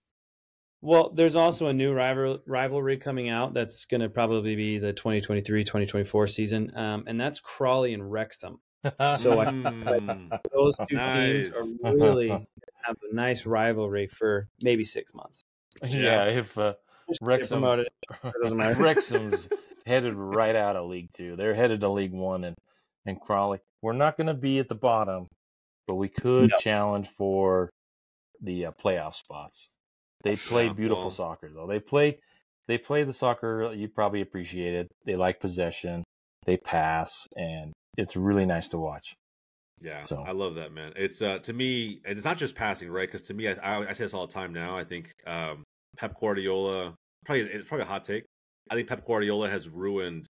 Well, there's also a new rival, rivalry coming out that's going to probably be the 2023-2024 season, um, and that's Crawley and Wrexham. <laughs> So I, hmm. those two nice. teams are really <laughs> have a nice rivalry for maybe six months. Yeah, if uh, Wrexham, Wrexham's <laughs> headed right out of League Two, they're headed to League One, and and Crawley. We're not going to be at the bottom, but we could no. challenge for the uh, playoff spots. They play beautiful soccer, though. They play they play the soccer you probably appreciate it. They like possession. They pass, and it's really nice to watch. Yeah, so I love that, man. It's uh to me, and it's not just passing, right? Because to me, I, I, I, say this all the time now. I think um Pep Guardiola, probably it's probably a hot take. I think Pep Guardiola has ruined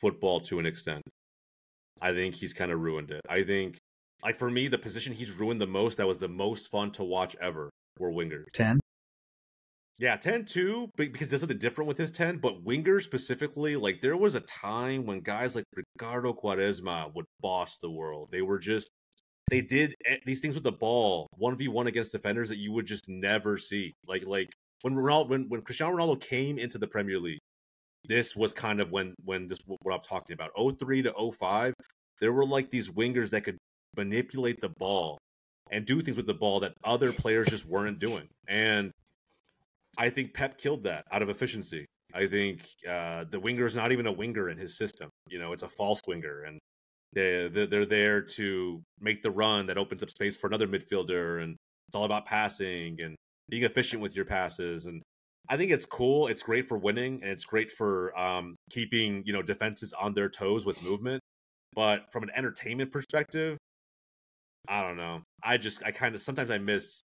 football to an extent. I think he's kind of ruined it. I think, like for me, the position he's ruined the most, that was the most fun to watch ever, were wingers. Ten. Yeah, 10 too, because there's something different with his 10. But wingers specifically, like there was a time when guys like Ricardo Quaresma would boss the world. They were just, they did these things with the ball, 1v1 against defenders that you would just never see. Like, like when Ronaldo, when, when Cristiano Ronaldo came into the Premier League, this was kind of when, when this, what I'm talking about, 03 to 05, there were like these wingers that could manipulate the ball and do things with the ball that other players just weren't doing. And I think Pep killed that out of efficiency. I think uh, the winger is not even a winger in his system. You know, it's a false winger, and they they're there to make the run that opens up space for another midfielder, and it's all about passing and being efficient with your passes. And I think it's cool. It's great for winning, and it's great for um, keeping you know defenses on their toes with movement. But from an entertainment perspective, I don't know. I just I kind of sometimes I miss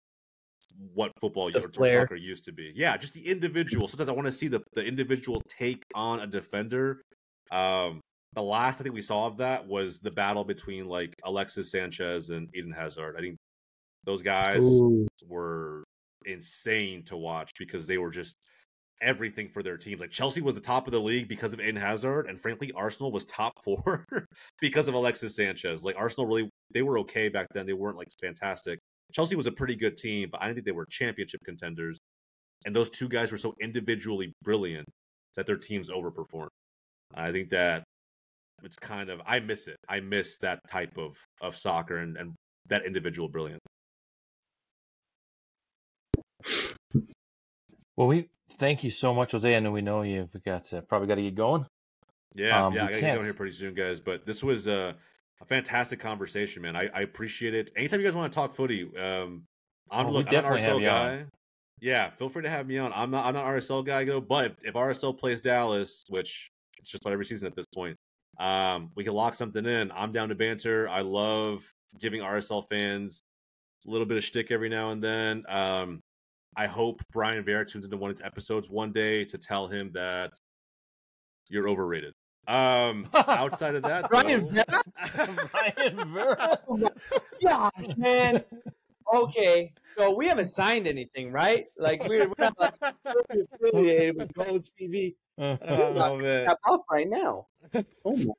what football or soccer used to be. Yeah, just the individual. Sometimes I want to see the the individual take on a defender. Um, the last I think we saw of that was the battle between like Alexis Sanchez and Eden Hazard. I think those guys Ooh. were insane to watch because they were just everything for their teams. Like Chelsea was the top of the league because of Eden Hazard, and frankly, Arsenal was top <laughs> four because of Alexis Sanchez. Like Arsenal really, they were okay back then. They weren't like fantastic. Chelsea was a pretty good team, but I don't think they were championship contenders. And those two guys were so individually brilliant that their teams overperformed. I think that it's kind of I miss it. I miss that type of of soccer and, and that individual brilliance. Well, we thank you so much, Jose. I know we know you've got to, probably got to get going. Yeah, um, yeah, I gotta get going here pretty soon, guys. But this was uh, a fantastic conversation, man. I, I appreciate it. Anytime you guys want to talk footy, um, I'm, oh, look, I'm an RSL guy. Yeah, feel free to have me on. I'm not I'm not RSL guy though, but if, if RSL plays Dallas, which it's just about every season at this point, um, we can lock something in. I'm down to banter. I love giving RSL fans a little bit of shtick every now and then. Um, I hope Brayan Vera tunes into one of his episodes one day to tell him that you're overrated. Um, <laughs> outside of that, Brayan Vera. Brayan Vera. Gosh, man. Okay, so we haven't signed anything, right? Like we're, we're not like affiliated with Golz TV. Uh, <laughs> oh, man. off right now. Oh my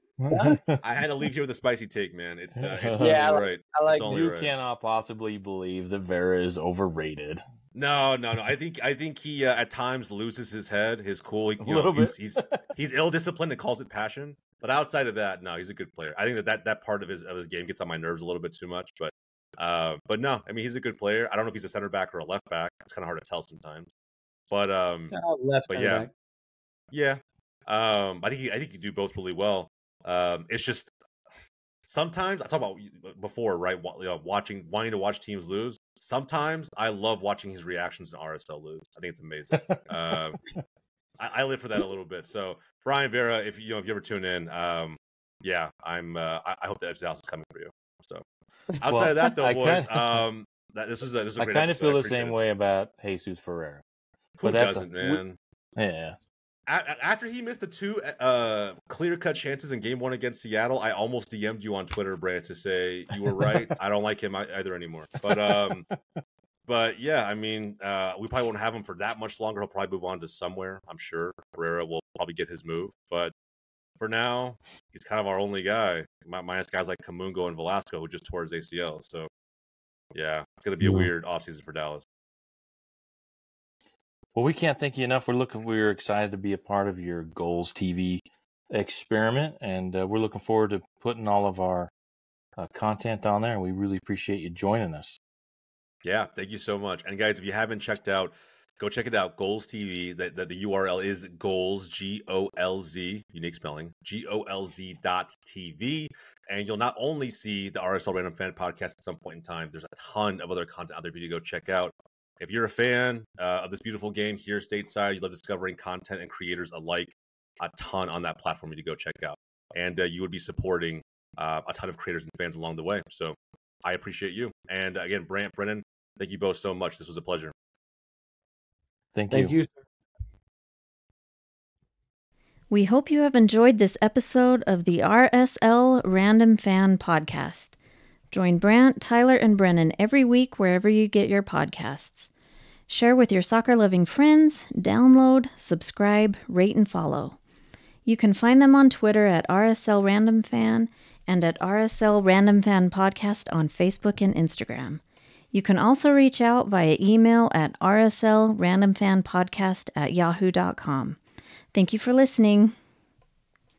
I had to leave here with a spicy take, man. It's, uh, it's <laughs> yeah, right. I like. you right. cannot possibly believe that Vera is overrated. No, no, no. I think I think he uh, at times loses his head, his cool. He, a little know, bit. He's, <laughs> he's, he's ill disciplined and calls it passion. But outside of that, no, he's a good player. I think that that, that part of his of his game gets on my nerves a little bit too much. But uh, but no, I mean he's a good player. I don't know if he's a center back or a left back. It's kind of hard to tell sometimes. But um, left but yeah, back. yeah. Um, I think he, I think he do both really well. Um, it's just sometimes I talk about before, right? Watching, wanting to watch teams lose. Sometimes I love watching his reactions in RSL lose. I think it's amazing. um, I, I, live for that a little bit. So Brayan Vera, if you know if you ever tune in, um, yeah, I'm. Uh, I, I, hope that Dallas is coming for you. So outside well, of that, though, boys, kinda, um, that, this was a, this was a I kind of feel the same it. way about Jesus Ferreira. Who doesn't, a, man? Yeah after he missed the two uh, clear cut chances in game one against Seattle, I almost DM'd you on Twitter, Brad, to say you were right. <laughs> I don't like him either anymore. But um, but yeah, I mean, uh, we probably won't have him for that much longer. He'll probably move on to somewhere. I'm sure Ferreira will probably get his move, but for now, he's kind of our only guy. Minus guys like Kamungo and Velasco who just tore his ACL. So yeah, it's gonna be a weird offseason for Dallas. Well, we can't thank you enough. We're looking. We're excited to be a part of your Golz TV experiment, and uh, we're looking forward to putting all of our uh, content on there. And we really appreciate you joining us. Yeah, thank you so much. And guys, if you haven't checked out, go check it out. Golz TV. That the, the, URL is Golz G O L Z unique spelling G O L Z dot TV. And you'll not only see the RSL Random Fan podcast at some point in time. There's a ton of other content out there for you to go check out if you're a fan uh, of this beautiful game here stateside, you love discovering content and creators alike, a ton on that platform you to go check out. And uh, you would be supporting uh, a ton of creators and fans along the way. So I appreciate you. And again, Brandt, Brennan, thank you both so much. This was a pleasure. Thank you. Thank you, sir. We hope you have enjoyed this episode of the RSL Random Fan Podcast. Join Brandt, Tyler, and Brennan every week wherever you get your podcasts. Share with your soccer loving friends, download, subscribe, rate, and follow. You can find them on Twitter at RSL Random Fan and at RSL Random Fan Podcast on Facebook and Instagram. You can also reach out via email at rslrandomfanpodcast at yahoo.com. Thank you for listening.